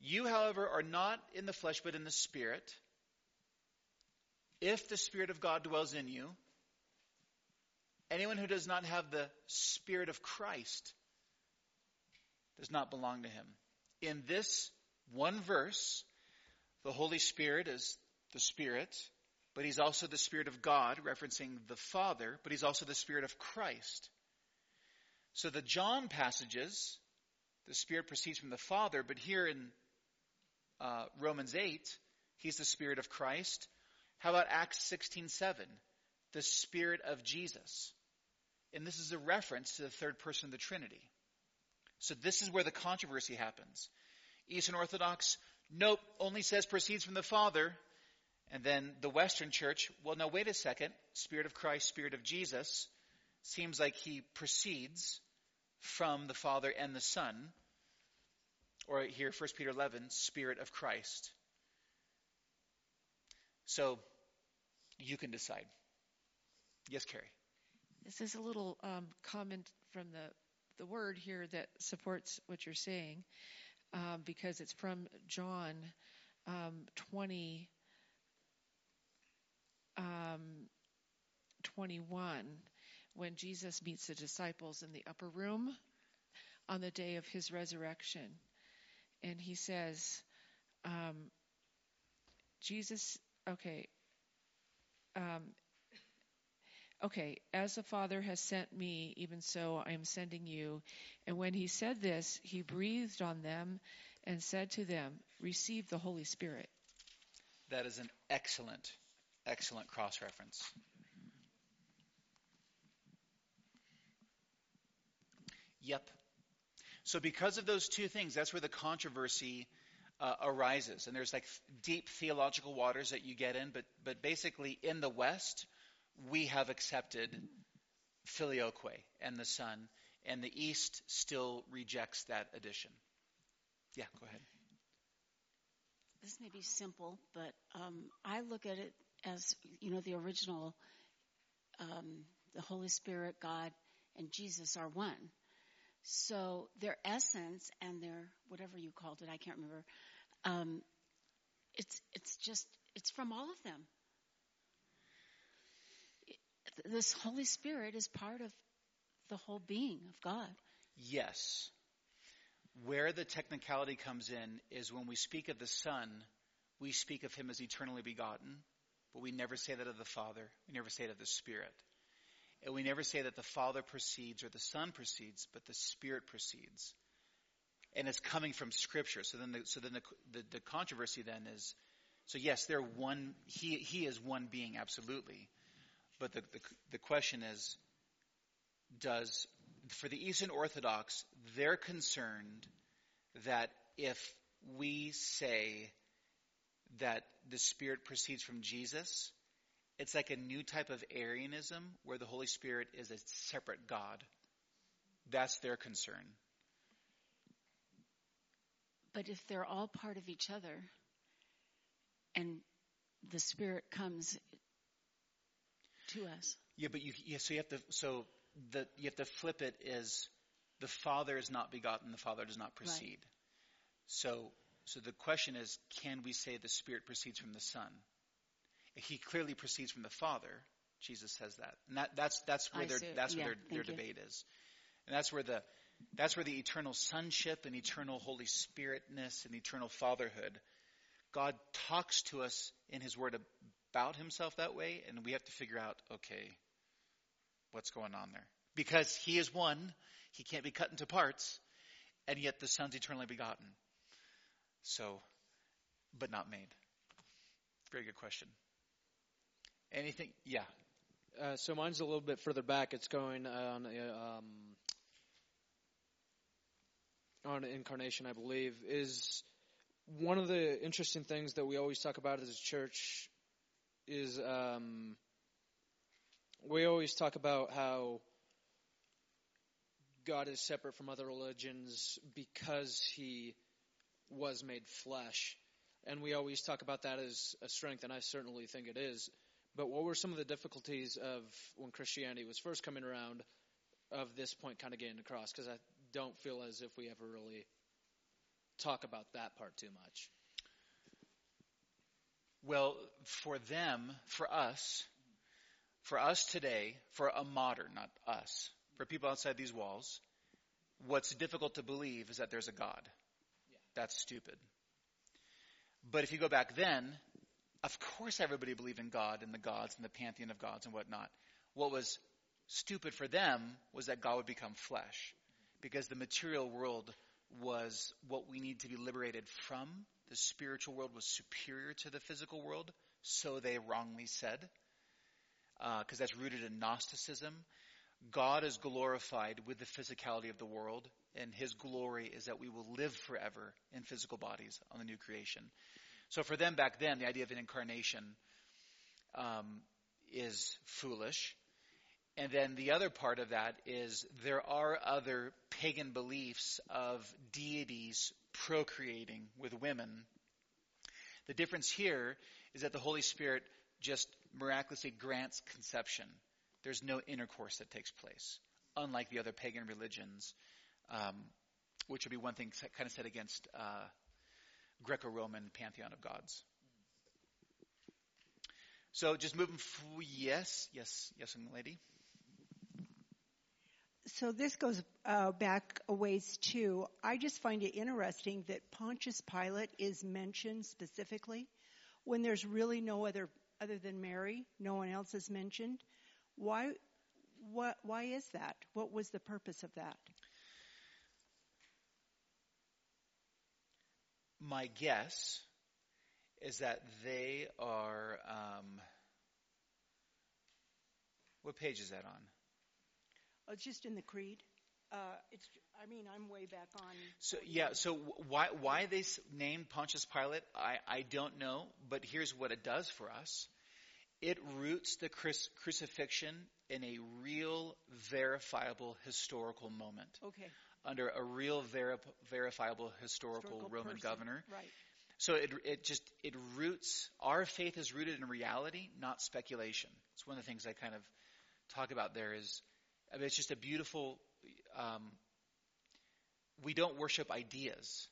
You, however, are not in the flesh, but in the Spirit if the Spirit of God dwells in you, anyone who does not have the Spirit of Christ does not belong to him. In this one verse, the Holy Spirit is the Spirit, but he's also the Spirit of God, referencing the Father, but he's also the Spirit of Christ. So the John passages, the Spirit proceeds from the Father, but here in uh, Romans 8, he's the Spirit of Christ. How about Acts 16:7? The Spirit of Jesus. And this is a reference to the third person of the Trinity. So this is where the controversy happens. Eastern Orthodox, nope, only says proceeds from the Father. And then the Western Church, well, no, wait a second. Spirit of Christ, Spirit of Jesus. Seems like he proceeds from the Father and the Son. Or here, 1 Peter 11, Spirit of Christ. So you can decide. Yes, Carrie. This is a little um, comment from the, the word here that supports what you're saying um, because it's from John um, 20, um, 21 when Jesus meets the disciples in the upper room on the day of his resurrection. And he says, um, Jesus, okay, um, okay, as the Father has sent me, even so I am sending you. And when he said this, he breathed on them and said to them, Receive the Holy Spirit. That is an excellent, excellent cross reference. Yep. So, because of those two things, that's where the controversy uh, arises. And there's like deep theological waters that you get in, but, but basically in the West, we have accepted filioque and the Son, and the East still rejects that addition. Yeah, go ahead. This may be simple, but um, I look at it as you know the original, um, the Holy Spirit, God, and Jesus are one. So their essence and their whatever you called it, I can't remember. Um, it's it's just it's from all of them. This Holy Spirit is part of the whole being of God. Yes. Where the technicality comes in is when we speak of the Son, we speak of him as eternally begotten, but we never say that of the Father. We never say it of the Spirit. And we never say that the Father proceeds or the Son proceeds, but the Spirit proceeds. And it's coming from Scripture. So then the, so then the, the, the controversy then is, so yes, they're one, he, he is one being, absolutely. But the, the, the question is, does, for the Eastern Orthodox, they're concerned that if we say that the Spirit proceeds from Jesus, it's like a new type of Arianism where the Holy Spirit is a separate God. That's their concern. But if they're all part of each other and the Spirit comes to us. Yeah, but you yeah, so you have to so the you have to flip it is the Father is not begotten, the Father does not proceed. Right. So so the question is, can we say the Spirit proceeds from the Son? He clearly proceeds from the Father. Jesus says that, and that, that's that's where their that's yeah, where their, their debate is, and that's where the that's where the eternal sonship and eternal Holy Spiritness and eternal fatherhood. God talks to us in His Word about Himself that way, and we have to figure out, okay, what's going on there? Because He is one, He can't be cut into parts, and yet the Son's eternally begotten. So, but not made. Very good question. Anything? Yeah. Uh, so mine's a little bit further back. It's going on um, on incarnation, I believe. Is one of the interesting things that we always talk about as a church is um, we always talk about how God is separate from other religions because He was made flesh, and we always talk about that as a strength, and I certainly think it is. But what were some of the difficulties of when Christianity was first coming around of this point kind of getting across? Because I don't feel as if we ever really talk about that part too much. Well, for them, for us, for us today, for a modern, not us, for people outside these walls, what's difficult to believe is that there's a God. Yeah. That's stupid. But if you go back then, of course everybody believed in God and the gods and the pantheon of gods and whatnot. What was stupid for them was that God would become flesh. Because the material world was what we need to be liberated from. The spiritual world was superior to the physical world, so they wrongly said, because uh, that's rooted in Gnosticism. God is glorified with the physicality of the world, and his glory is that we will live forever in physical bodies on the new creation. So for them back then, the idea of an incarnation um, is foolish. And then the other part of that is there are other pagan beliefs of deities procreating with women. The difference here is that the Holy Spirit just miraculously grants conception. There's no intercourse that takes place, unlike the other pagan religions, um, which would be one thing kind of set against uh, Greco-Roman pantheon of gods. So just moving. F- yes, yes, yes, young lady. So this goes uh, back a ways too. I just find it interesting that Pontius Pilate is mentioned specifically when there's really no other other than Mary. No one else is mentioned. Why? What? Why is that? What was the purpose of that? My guess is that they are. Um, what page is that on? Oh, it's just in the creed. Uh, it's. I mean, I'm way back on. So yeah. So why why they named Pontius Pilate? I I don't know. But here's what it does for us. It roots the crucifixion in a real, verifiable historical moment. Okay. Under a real, veri- verifiable historical, historical Roman person. governor. Right. So it it just it roots. Our faith is rooted in reality, not speculation. It's one of the things I kind of talk about there. Is I mean, it's just a beautiful. Um, we don't worship ideas.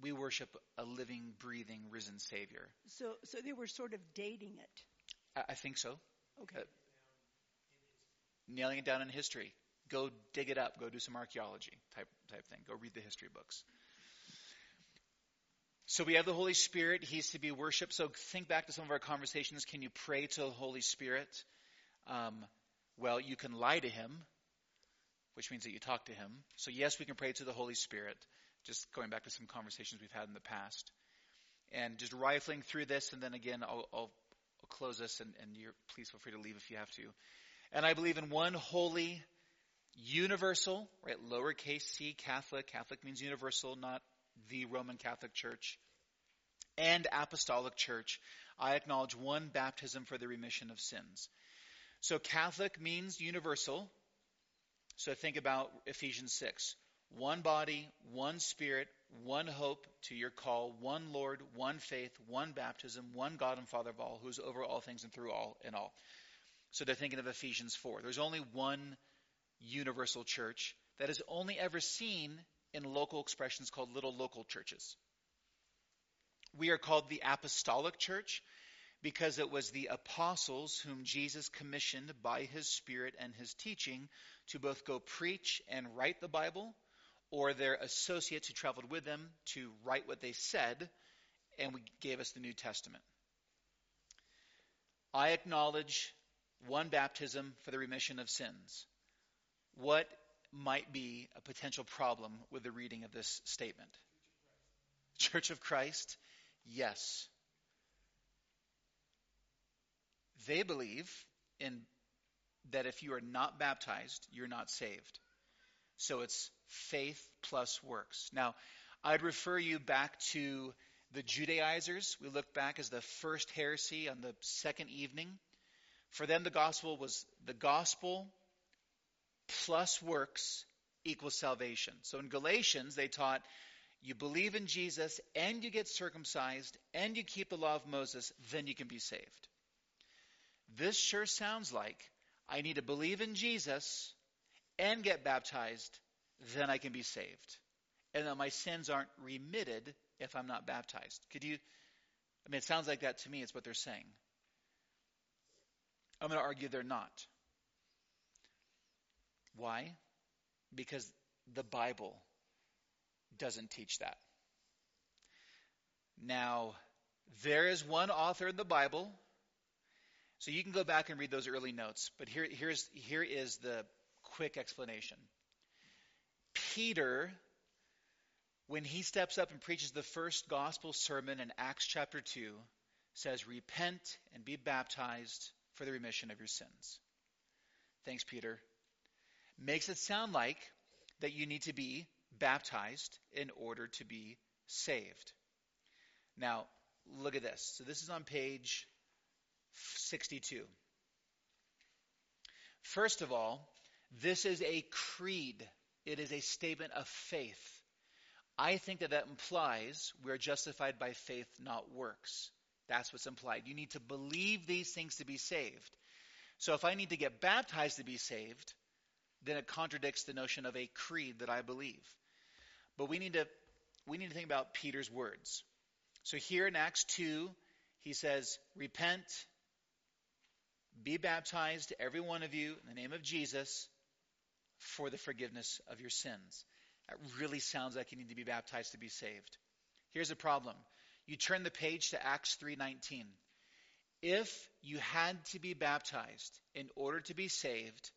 We worship a living, breathing, risen Savior. So, so they were sort of dating it. I, I think so. Okay. Uh, nailing it down in history. Go dig it up. Go do some archaeology type type thing. Go read the history books. So we have the Holy Spirit. He's to be worshipped. So think back to some of our conversations. Can you pray to the Holy Spirit? Um, well, you can lie to him, which means that you talk to him. So yes, we can pray to the Holy Spirit. Just going back to some conversations we've had in the past, and just rifling through this, and then again, I'll, I'll, I'll close this, and, and please feel free to leave if you have to. And I believe in one holy, universal, right, lowercase c, Catholic. Catholic means universal, not the Roman Catholic Church. And apostolic church. I acknowledge one baptism for the remission of sins. So Catholic means universal. So think about Ephesians 6. One body, one spirit, one hope to your call, one Lord, one faith, one baptism, one God and Father of all, who is over all things and through all and all. So they're thinking of Ephesians 4. There's only one universal church that is only ever seen in local expressions called little local churches. We are called the apostolic church because it was the apostles whom Jesus commissioned by his Spirit and his teaching to both go preach and write the Bible, or their associates who traveled with them to write what they said, and we gave us the New Testament. I acknowledge one baptism for the remission of sins. What might be a potential problem with the reading of this statement? Church of Christ? Yes. They believe in that if you are not baptized, you're not saved. So it's faith plus works. Now, I'd refer you back to the Judaizers. We look back as the first heresy on the second evening. For them, the gospel was the gospel plus works equals salvation. So in Galatians, they taught you believe in Jesus and you get circumcised and you keep the law of Moses, then you can be saved. This sure sounds like I need to believe in Jesus and get baptized, then I can be saved. And that my sins aren't remitted if I'm not baptized. Could you? I mean, it sounds like that to me. It's what they're saying. I'm going to argue they're not. Why? Because the Bible doesn't teach that. Now, There is one author in the Bible. So you can go back and read those early notes, but here, here's, here is the quick explanation. Peter, when he steps up and preaches the first gospel sermon in Acts chapter 2, says, Repent and be baptized for the remission of your sins. Thanks, Peter. Makes it sound like that you need to be baptized in order to be saved. Now, look at this. So this is on page 62. First of all, this is a creed. It is a statement of faith. I think that that implies we're justified by faith, not works. That's what's implied. You need to believe these things to be saved. So if I need to get baptized to be saved, then it contradicts the notion of a creed that I believe. But we need to we need to think about Peter's words. So here in Acts 2, he says, Repent, be baptized, every one of you, in the name of Jesus, for the forgiveness of your sins. That really sounds like you need to be baptized to be saved. Here's a problem. You turn the page to Acts 3:19. If you had to be baptized in order to be saved,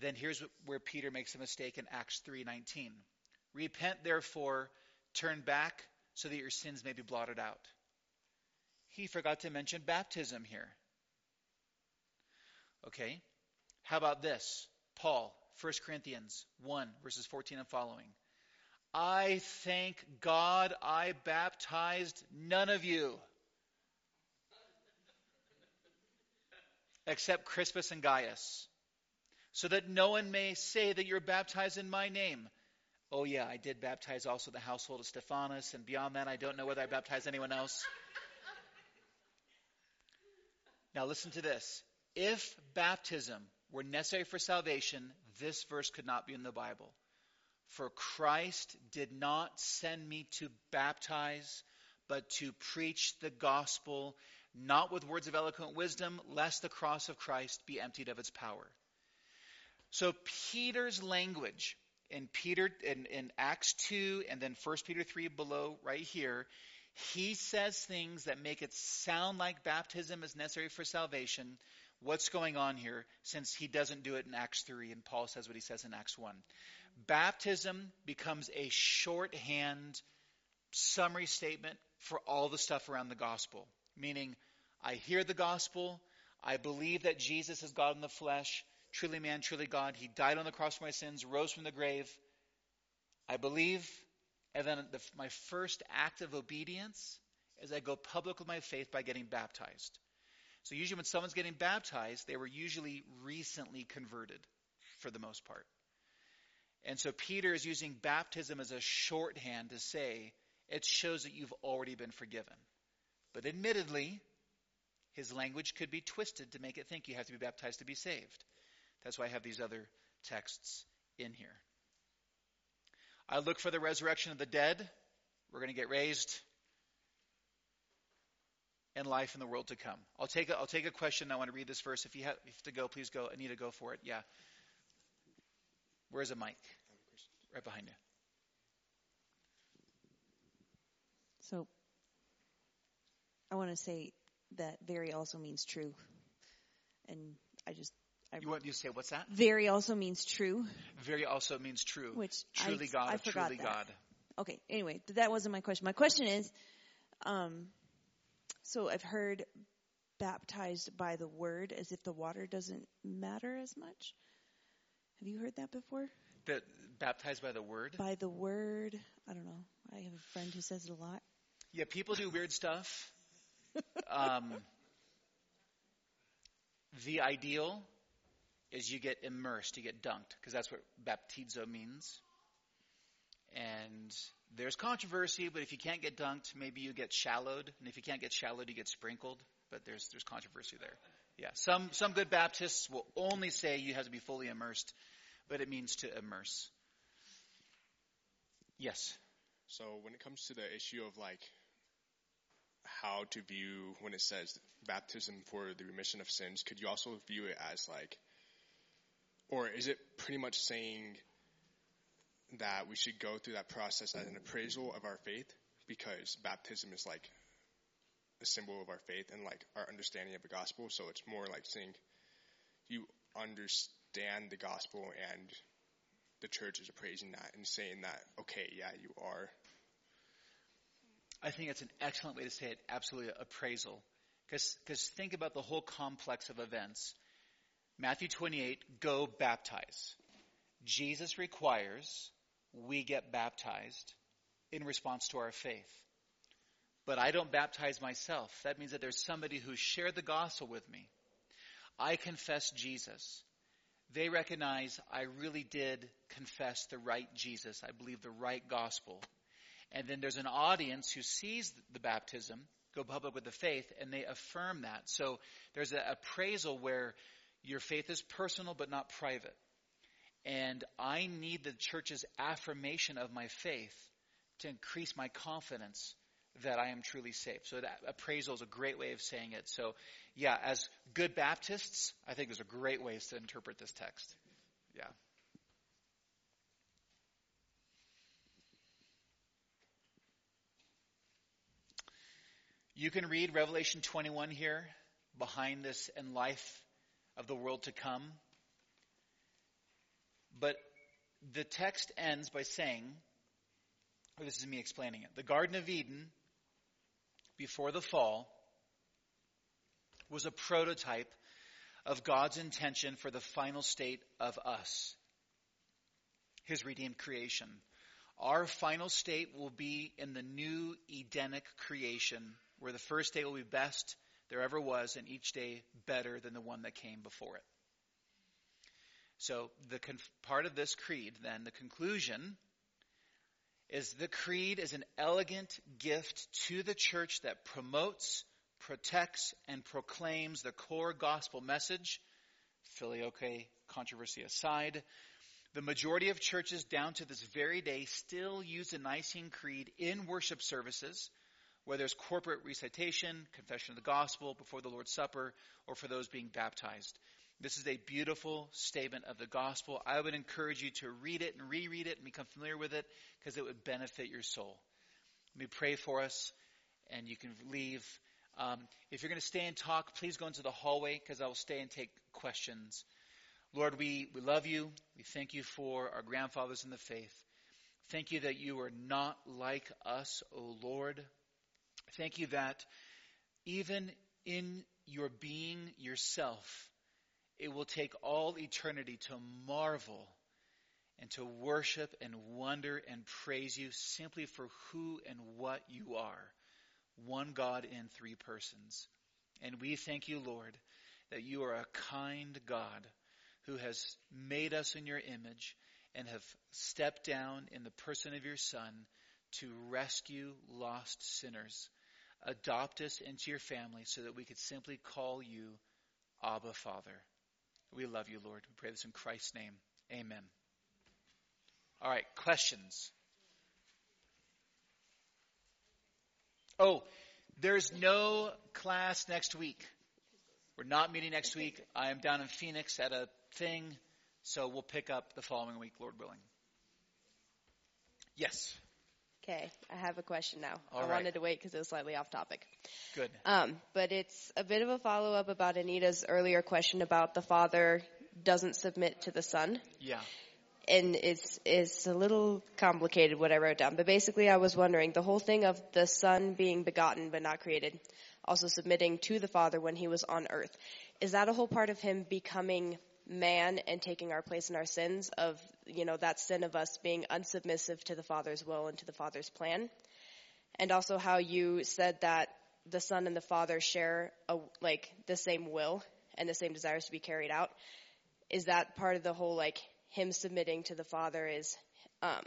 then here's where Peter makes a mistake in Acts 3:19. Repent therefore, turn back so that your sins may be blotted out. He forgot to mention baptism here. Okay? How about this? Paul, 1 Corinthians 1, verses 14 and following. I thank God I baptized none of you. Except Crispus and Gaius, so that no one may say that you're baptized in my name. Oh, yeah, I did baptize also the household of Stephanas, and beyond that, I don't know whether I baptized anyone else. Now, listen to this. If baptism were necessary for salvation, this verse could not be in the Bible. For Christ did not send me to baptize, but to preach the gospel, not with words of eloquent wisdom, lest the cross of Christ be emptied of its power. So Peter's language in Peter in, in Acts 2 and then 1 Peter 3 below right here, he says things that make it sound like baptism is necessary for salvation. What's going on here since he doesn't do it in Acts 3 and Paul says what he says in Acts 1? Baptism becomes a shorthand summary statement for all the stuff around the gospel. Meaning, I hear the gospel, I believe that Jesus is God in the flesh, truly man, truly God. He died on the cross for my sins, rose from the grave. I believe, and then the, my first act of obedience is I go public with my faith by getting baptized. So usually when someone's getting baptized, they were usually recently converted for the most part. And so Peter is using baptism as a shorthand to say it shows that you've already been forgiven. But admittedly, his language could be twisted to make it think you have to be baptized to be saved. That's why I have these other texts in here. I look for the resurrection of the dead. We're going to get raised and life in the world to come. I'll take a, I'll take a question. I want to read this verse. If you have, if you have to go, please go. Anita, go for it. Yeah. Where's a mic? Right behind you. So, I want to say that very also means true. And I just. I you want you say what's that? Very also means true. Very also means true. Which truly I, God, I forgot truly that. God. Okay. Anyway, that wasn't my question. My question is, um, so I've heard baptized by the word as if the water doesn't matter as much. Have you heard that before? That baptized by the word? By the word. I don't know. I have a friend who says it a lot. Yeah, people do weird stuff. *laughs* um, the ideal is you get immersed, you get dunked, because that's what baptizo means. And there's controversy, but if you can't get dunked, maybe you get shallowed, and if you can't get shallowed, you get sprinkled. But there's there's controversy there. Yeah, some some good Baptists will only say you have to be fully immersed, but it means to immerse. Yes. So when it comes to the issue of like how to view when it says baptism for the remission of sins, could you also view it as like, or is it pretty much saying that we should go through that process as an appraisal of our faith because baptism is like a symbol of our faith and like our understanding of the gospel. So it's more like saying you understand the gospel and the church is appraising that and saying that, okay, yeah, you are. I think it's an excellent way to say it. Absolutely appraisal. Because think about the whole complex of events. Matthew 28, go baptize. Jesus requires we get baptized in response to our faith. But I don't baptize myself. That means that there's somebody who shared the gospel with me. I confess Jesus. They recognize I really did confess the right Jesus. I believe the right gospel. And then there's an audience who sees the baptism, go public with the faith, and they affirm that. So there's an appraisal where your faith is personal but not private. And I need the church's affirmation of my faith to increase my confidence that I am truly saved. So that appraisal is a great way of saying it. So yeah, as good Baptists, I think there's a great ways to interpret this text. Yeah. You can read Revelation 21 here, behind this and life of the world to come. But the text ends by saying, or this is me explaining it, the Garden of Eden, before the fall, was a prototype of God's intention for the final state of us, His redeemed creation. Our final state will be in the new Edenic creation, where the first day will be best there ever was, and each day better than the one that came before it. So, the conf- part of this creed, then, the conclusion, is the creed is an elegant gift to the church that promotes, protects, and proclaims the core gospel message, filioque controversy aside. The majority of churches down to this very day still use the Nicene Creed in worship services, whether it's corporate recitation, confession of the gospel before the Lord's Supper, or for those being baptized. This is a beautiful statement of the gospel. I would encourage you to read it and reread it and become familiar with it because it would benefit your soul. Let me pray for us, and you can leave. Um, if you're going to stay and talk, please go into the hallway because I will stay and take questions. Lord, we, we love you. We thank you for our grandfathers in the faith. Thank you that you are not like us, O Lord. Thank you that even in your being yourself, it will take all eternity to marvel and to worship and wonder and praise you simply for who and what you are. One God in three persons. And we thank you, Lord, that you are a kind God who has made us in your image and have stepped down in the person of your Son to rescue lost sinners. Adopt us into your family so that we could simply call you Abba Father. We love you, Lord. We pray this in Christ's name. Amen. All right, questions. Oh, there's no class next week. We're not meeting next week. I am down in Phoenix at a thing, so we'll pick up the following week, Lord willing. Yes. Okay, I have a question now. All I right. wanted to wait because it was slightly off topic. Good. Um, but it's a bit of a follow up about Anita's earlier question about the father doesn't submit to the son. Yeah. And it's it's a little complicated what I wrote down. But basically I was wondering the whole thing of the son being begotten but not created, also submitting to the father when he was on earth. Is that a whole part of him becoming man and taking our place in our sins of you know that sin of us being unsubmissive to the father's will and to the father's plan. And also how you said that the son and the father share a, like the same will and the same desires to be carried out. Is that part of the whole like him submitting to the father is um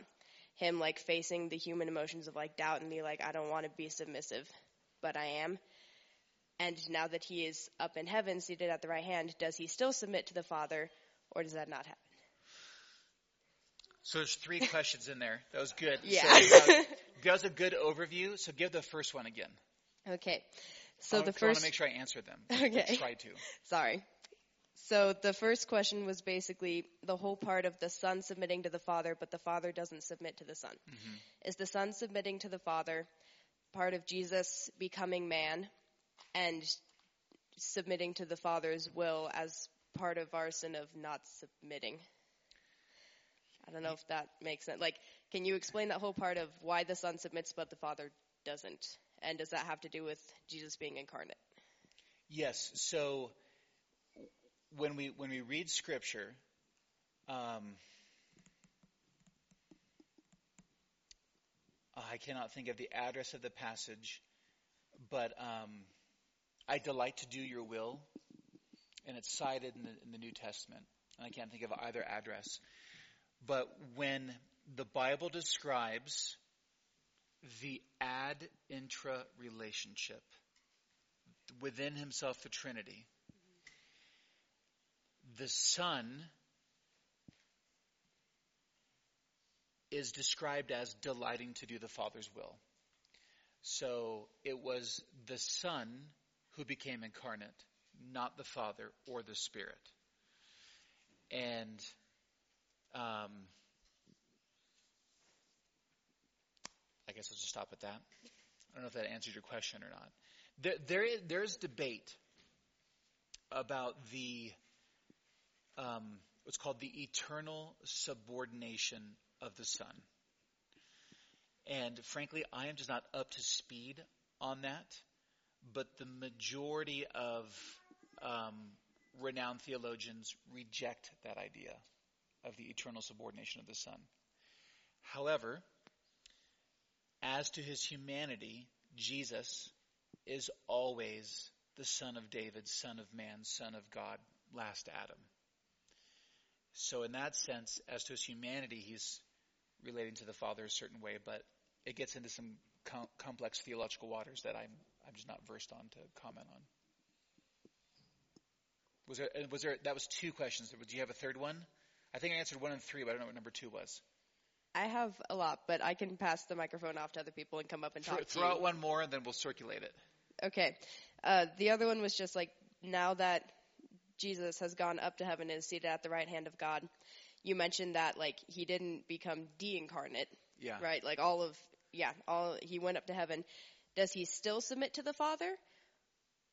him like facing the human emotions of like doubt and be like i don't want to be submissive but i am and now that he is up in heaven seated at the right hand does he still submit to the father or does that not happen So there's three *laughs* questions in there. That was good. Yeah. So, uh, that was a good overview. So give the first one again. okay so the first. I want to make sure I answer them. *laughs* Okay. Try to. Sorry. So the first question was basically the whole part of the son submitting to the father, but the father doesn't submit to the son. Mm-hmm. Is the son submitting to the father part of Jesus becoming man and submitting to the Father's will as part of our sin of not submitting. I don't know if that makes sense. Like, can you explain that whole part of why the Son submits but the Father doesn't? And does that have to do with Jesus being incarnate? Yes. So when we when we read Scripture, um, I cannot think of the address of the passage, but um, I delight to do your will, and it's cited in the, in the New Testament. And I can't think of either address. But when the Bible describes the ad intra relationship within himself, the Trinity, the Son is described as delighting to do the Father's will. So it was the Son who became incarnate, not the Father or the Spirit. And um, I guess I'll just stop at that. I don't know if that answers your question or not. There, there is, there's debate about the um, what's called the eternal subordination of the Son. And frankly, I am just not up to speed on that. But the majority of um, renowned theologians reject that idea of the eternal subordination of the Son. However, as to his humanity, Jesus is always the Son of David, Son of Man, Son of God, last Adam. So, in that sense, as to his humanity, he's relating to the Father a certain way, but it gets into some com- complex theological waters that I'm I'm just not versed on to comment on. Was there was there that was two questions? Do you have a third one? I think I answered one and three, but I don't know what number two was. I have a lot, but I can pass the microphone off to other people and come up and talk throw, to throw out one more, and then we'll circulate it. Okay. Uh, the other one was just like now that Jesus has gone up to heaven and is seated at the right hand of God. You mentioned that like he didn't become de-incarnate, Yeah. right? Like all of yeah, all he went up to heaven. Does he still submit to the Father,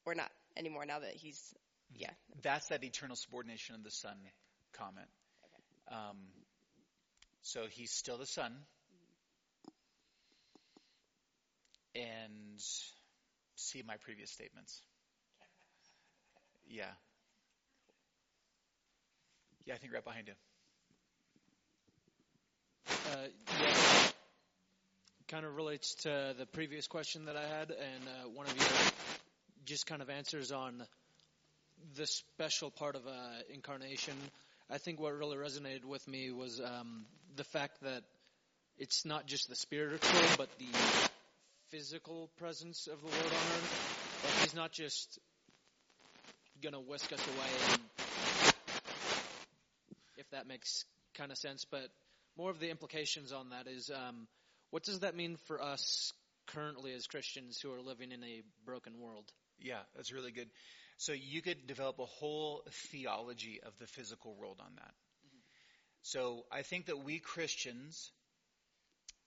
or not anymore? Now that he's yeah. That's that eternal subordination of the Son comment. Okay. Um, so he's still the Son. And see my previous statements. Yeah. Yeah, I think right behind you. Uh, yeah, kind of relates to the previous question that I had, and uh, one of you just kind of answers on the special part of uh, incarnation. I think what really resonated with me was um, the fact that it's not just the spiritual, but the physical presence of the Lord on earth. Like He's not just gonna whisk us away, and, if that makes kind of sense. But more of the implications on that is, um, what does that mean for us currently as Christians who are living in a broken world? Yeah, that's really good. So you could develop a whole theology of the physical world on that. So I think that we Christians,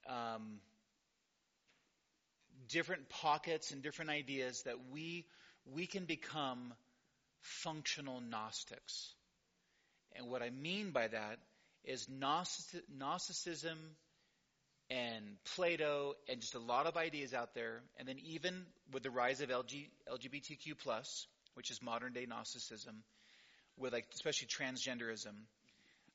um, different pockets and different ideas that we we can become functional Gnostics. And what I mean by that is Gnostic, Gnosticism and Plato and just a lot of ideas out there, and then even with the rise of LG, LGBTQ plus, which is modern day Gnosticism, with like especially transgenderism,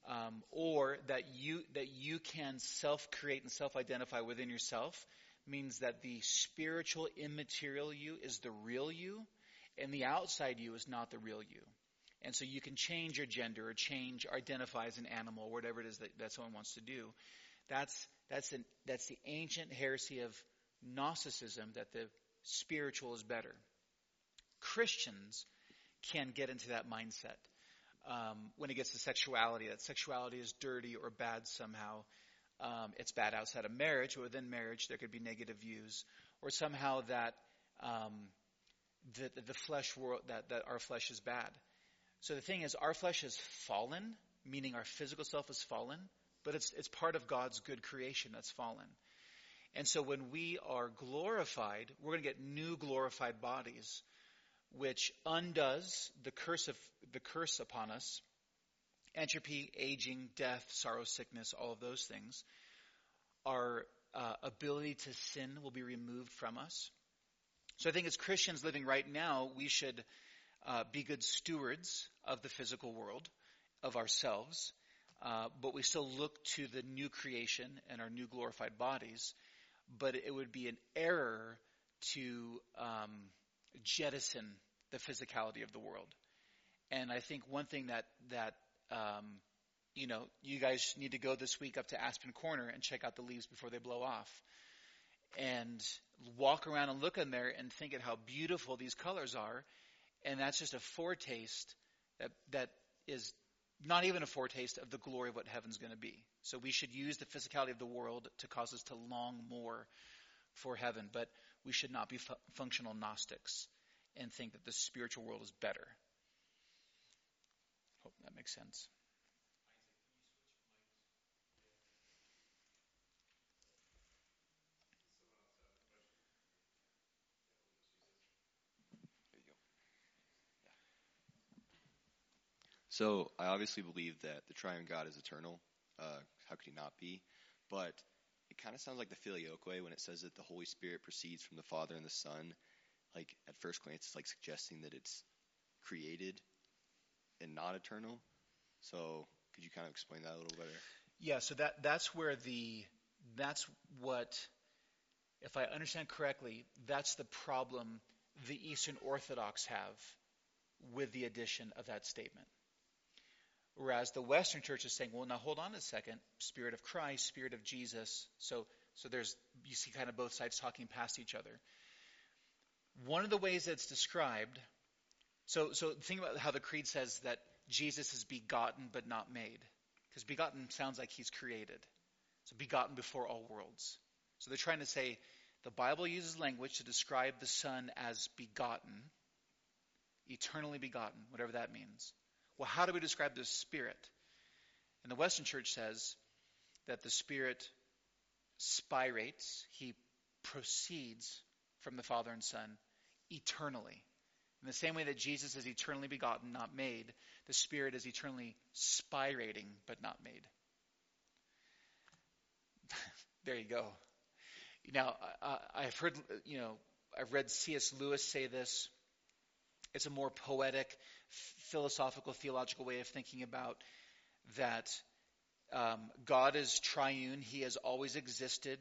um, or that you that you can self create and self identify within yourself means that the spiritual immaterial you is the real you, and the outside you is not the real you. And so you can change your gender or change, identify as an animal, whatever it is that, that someone wants to do. That's that's an, that's the ancient heresy of Gnosticism that the spiritual is better. Christians can get into that mindset um, when it gets to sexuality. That sexuality is dirty or bad somehow. Um, it's bad outside of marriage, or within marriage there could be negative views, or somehow that um, the, the, the flesh world that, that our flesh is bad. So the thing is, our flesh is fallen, meaning our physical self is fallen, but it's it's part of God's good creation that's fallen. And so when we are glorified, we're going to get new glorified bodies. which undoes the curse of the curse upon us. Entropy, aging, death, sorrow, sickness, all of those things. Our uh, ability to sin will be removed from us. So I think as Christians living right now, we should uh, be good stewards of the physical world, of ourselves, uh, but we still look to the new creation and our new glorified bodies. But it would be an error to um, jettison the physicality of the world. And I think one thing that that um, you know you guys need to go this week up to Aspen Corner and check out the leaves before they blow off, and walk around and look in there and think at how beautiful these colors are, and that's just a foretaste that that is not even a foretaste of the glory of what heaven's going to be. So we should use the physicality of the world to cause us to long more for heaven, but we should not be fu- functional Gnostics and think that the spiritual world is better. Hope that makes sense. So I obviously believe that the triune God is eternal. Uh, how could he not be? But it kind of sounds like the filioque when it says that the Holy Spirit proceeds from the Father and the Son. Like at first glance, it's like suggesting that it's created and not eternal. So could you kind of explain that a little better? Yeah, so that that's where the that's what if I understand correctly, that's the problem the Eastern Orthodox have with the addition of that statement. Whereas the Western Church is saying, well, now hold on a second, Spirit of Christ, Spirit of Jesus. So, so there's you see kind of both sides talking past each other. One of the ways that's described, so so think about how the creed says that Jesus is begotten but not made, because begotten sounds like he's created. So begotten before all worlds. So they're trying to say the Bible uses language to describe the Son as begotten, eternally begotten, whatever that means. Well, how do we describe the Spirit? And the Western Church says that the Spirit spirates, he proceeds from the Father and Son eternally. In the same way that Jesus is eternally begotten, not made, the Spirit is eternally spirating, but not made. *laughs* there you go. Now, I've heard, you know, I've read C.S. Lewis say this. It's a more poetic, philosophical, theological way of thinking about that um, God is triune. He has always existed,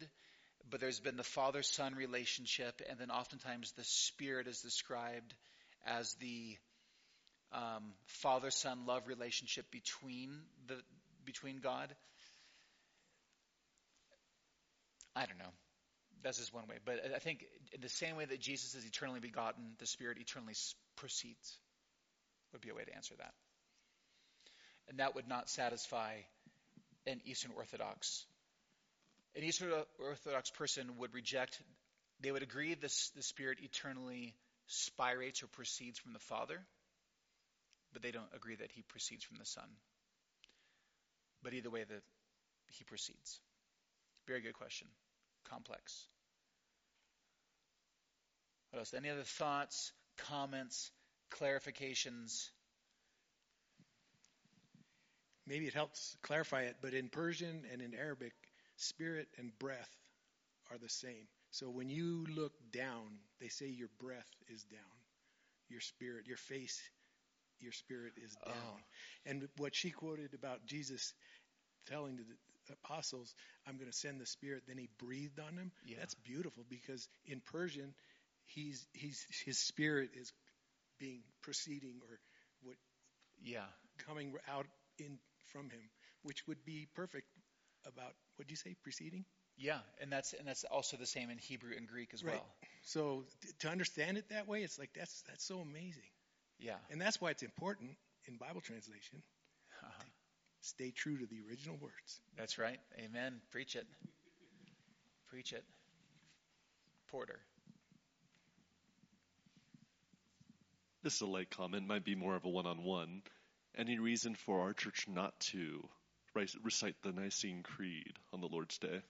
but there's been the father son relationship, and then oftentimes the Spirit is described as the um, father son love relationship between the between God. I don't know. That's just one way. But I think in the same way that Jesus is eternally begotten, the Spirit eternally proceeds, would be a way to answer that. And that would not satisfy an Eastern Orthodox. An Eastern Orthodox person would reject, they would agree this, the Spirit eternally spirates or proceeds from the Father, but they don't agree that he proceeds from the Son. But either way, the, he proceeds. Very good question. Complex. What else? Any other thoughts, comments, clarifications? Maybe it helps clarify it, but in Persian and in Arabic, spirit and breath are the same. So when you look down, they say your breath is down. Your spirit, your face, your spirit is oh. down. Oh. And what she quoted about Jesus telling the apostles, I'm going to send the Spirit. Then he breathed on them. Yeah. That's beautiful because in Persian, he's he's his spirit is being proceeding or what yeah coming out in from him, which would be perfect about what do you say preceding? Yeah, and that's and that's also the same in Hebrew and Greek as right. well. So to understand it that way, it's like that's that's so amazing. Yeah, and that's why it's important in Bible translation. Uh-huh. Stay true to the original words. That's right. Amen. Preach it. Preach it. Porter. This is a late comment, might be more of a one on one. Any reason for our church not to recite the Nicene Creed on the Lord's Day?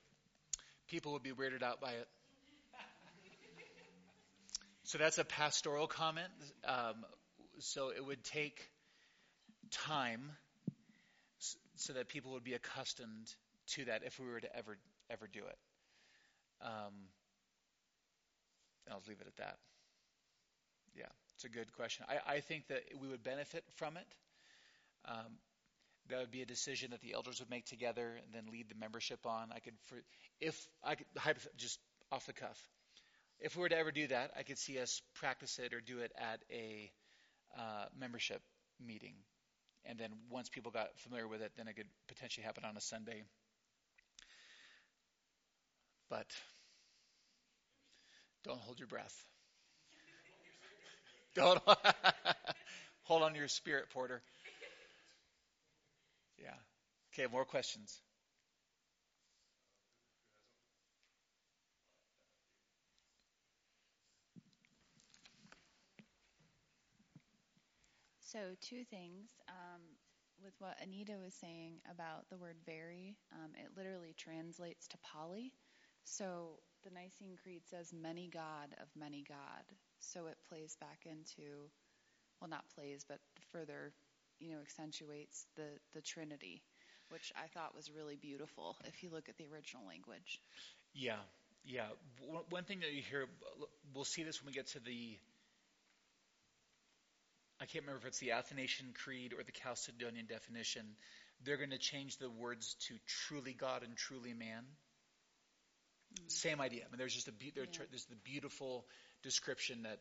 People would be weirded out by it. So that's a pastoral comment. Um, so it would take time so that people would be accustomed to that if we were to ever ever do it. Um, I'll leave it at that. Yeah, it's a good question. I, I think that we would benefit from it. Um, that would be a decision that the elders would make together and then lead the membership on. I could, for, if I could, just off the cuff, if we were to ever do that, I could see us practice it or do it at a uh, membership meeting, and then once people got familiar with it, then it could potentially happen on a Sunday. But don't hold your breath. Don't *laughs* hold on to your spirit, Porter. Yeah. Okay, more questions. So, two things. Um, with what Anita was saying about the word very, um, it literally translates to poly. So, the Nicene Creed says many God of many God. So, it plays back into, well, not plays, but further, you know, accentuates the, the Trinity, which I thought was really beautiful if you look at the original language. Yeah, yeah. One, one thing that you hear, we'll see this when we get to the I can't remember if it's the Athanasian Creed or the Chalcedonian definition. They're going to change the words to truly God and truly man. Mm-hmm. Same idea. I mean, there's just a be- yeah. there's the beautiful description that,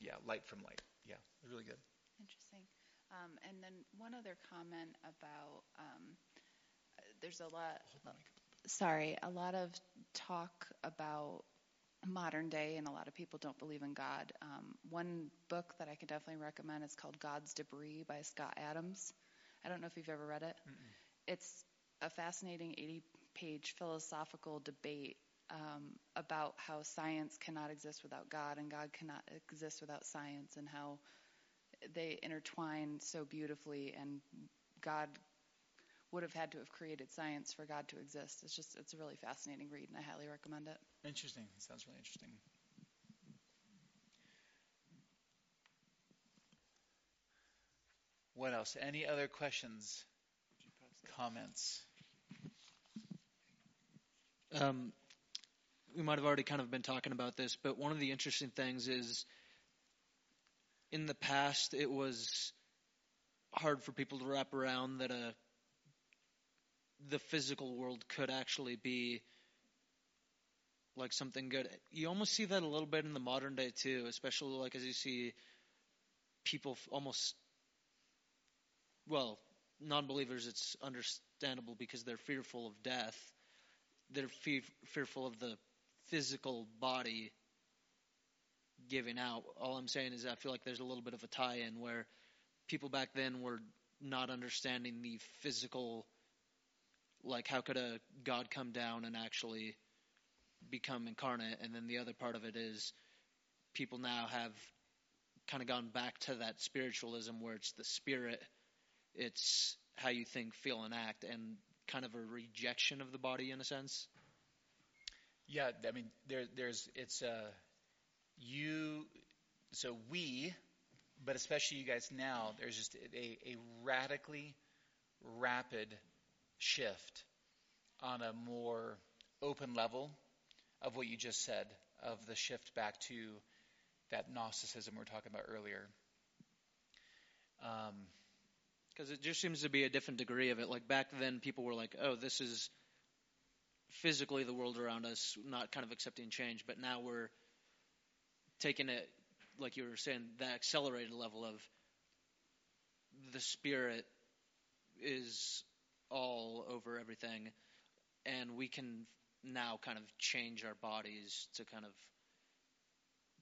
yeah, light from light. Yeah, really good. Interesting. Um, and then one other comment about um, there's a lot. Sorry, a lot of talk about modern day, and a lot of people don't believe in God. Um, one book that I can definitely recommend is called God's Debris by Scott Adams. I don't know if you've ever read it. Mm-mm. It's a fascinating 80 page philosophical debate um, about how science cannot exist without God and God cannot exist without science, and how they intertwine so beautifully, and God would have had to have created science for God to exist. It's just it's a really fascinating read, and I highly recommend it. Interesting. It sounds really interesting. What else? Any other questions? Comments? Um, we might have already kind of been talking about this, but one of the interesting things is in the past it was hard for people to wrap around that a the physical world could actually be like something good. You almost see that a little bit in the modern day too, especially like as you see people almost well, non-believers it's understandable because they're fearful of death. They're fe- fearful of the physical body giving out. All I'm saying is I feel like there's a little bit of a tie-in where people back then were not understanding the physical like how could a God come down and actually become incarnate? And then the other part of it is people now have kind of gone back to that spiritualism where it's the spirit, it's how you think, feel, and act, and kind of a rejection of the body in a sense. Yeah, I mean, there, there's it's uh, you, so we, but especially you guys now. There's just a, a radically rapid shift on a more open level of what you just said, of the shift back to that Gnosticism we were talking about earlier. Because um, it just seems to be a different degree of it. Like back then, people were like, "Oh, this is physically the world around us, not kind of accepting change." But now we're taking it, like you were saying, that accelerated level of the spirit is all over everything, and we can now kind of change our bodies to kind of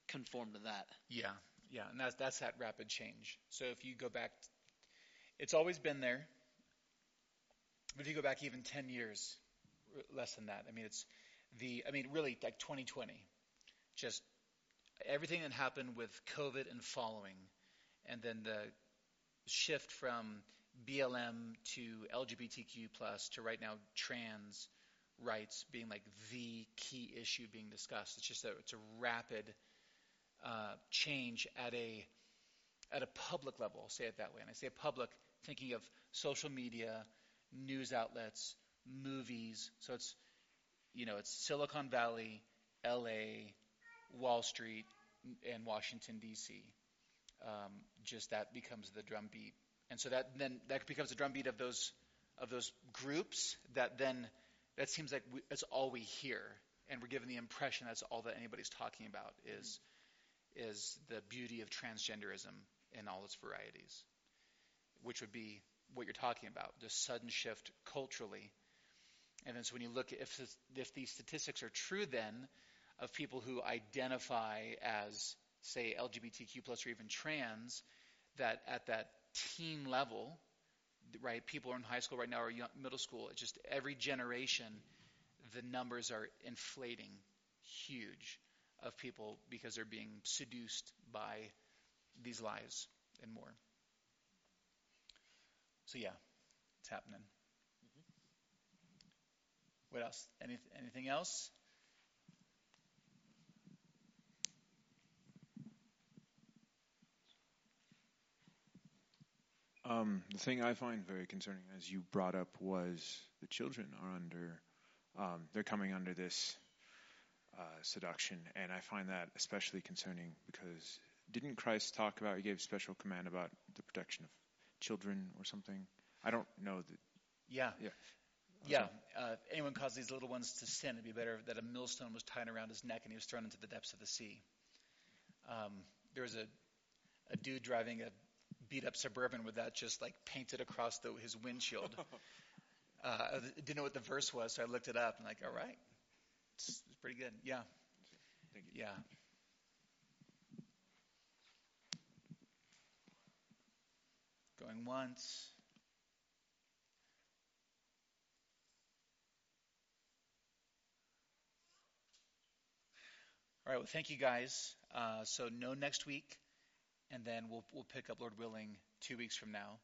conform to that. Yeah, yeah, and that's that's that rapid change. So if you go back, it's always been there. But if you go back even 10 years, less than that, I mean, it's the, I mean, really like 2020, just everything that happened with COVID and following, and then the shift from BLM to LGBTQ plus to right now trans rights being like the key issue being discussed. It's just that it's a rapid uh, change at a at a public level. I'll say it that way. And I say public, thinking of social media, news outlets, movies. So it's you know it's Silicon Valley, L.A., Wall Street, and Washington D.C. Um, just that becomes the drumbeat, and so that then that becomes the drumbeat of those of those groups. That then that seems like we, that's all we hear, and we're given the impression that's all that anybody's talking about is is the beauty of transgenderism in all its varieties, which would be what you're talking about, the sudden shift culturally. And then so when you look at if if these statistics are true, then of people who identify as say LGBTQ plus or even trans, that at that teen level, right? People are in high school right now or young, middle school. It's just every generation, the numbers are inflating, huge, of people because they're being seduced by these lies and more. So yeah, it's happening. What else? Any, anything else? Um, the thing I find very concerning, as you brought up, was the children are under, um, they're coming under this uh, seduction, and I find that especially concerning because didn't Christ talk about? He gave special command about the protection of children or something. I don't know that. Yeah. Yeah. Yeah. Uh, if anyone caused these little ones to sin, it'd be better that a millstone was tied around his neck and he was thrown into the depths of the sea. Um, there was a, a dude driving a beat up suburban with that just like painted across the, his windshield. *laughs* uh, I didn't know what the verse was, so I looked it up and like, all right, it's, it's pretty good. Yeah. Thank you. Yeah. Going once. All right. Well, thank you guys. Uh, so no next week, and then we'll we'll pick up, Lord willing, two weeks from now.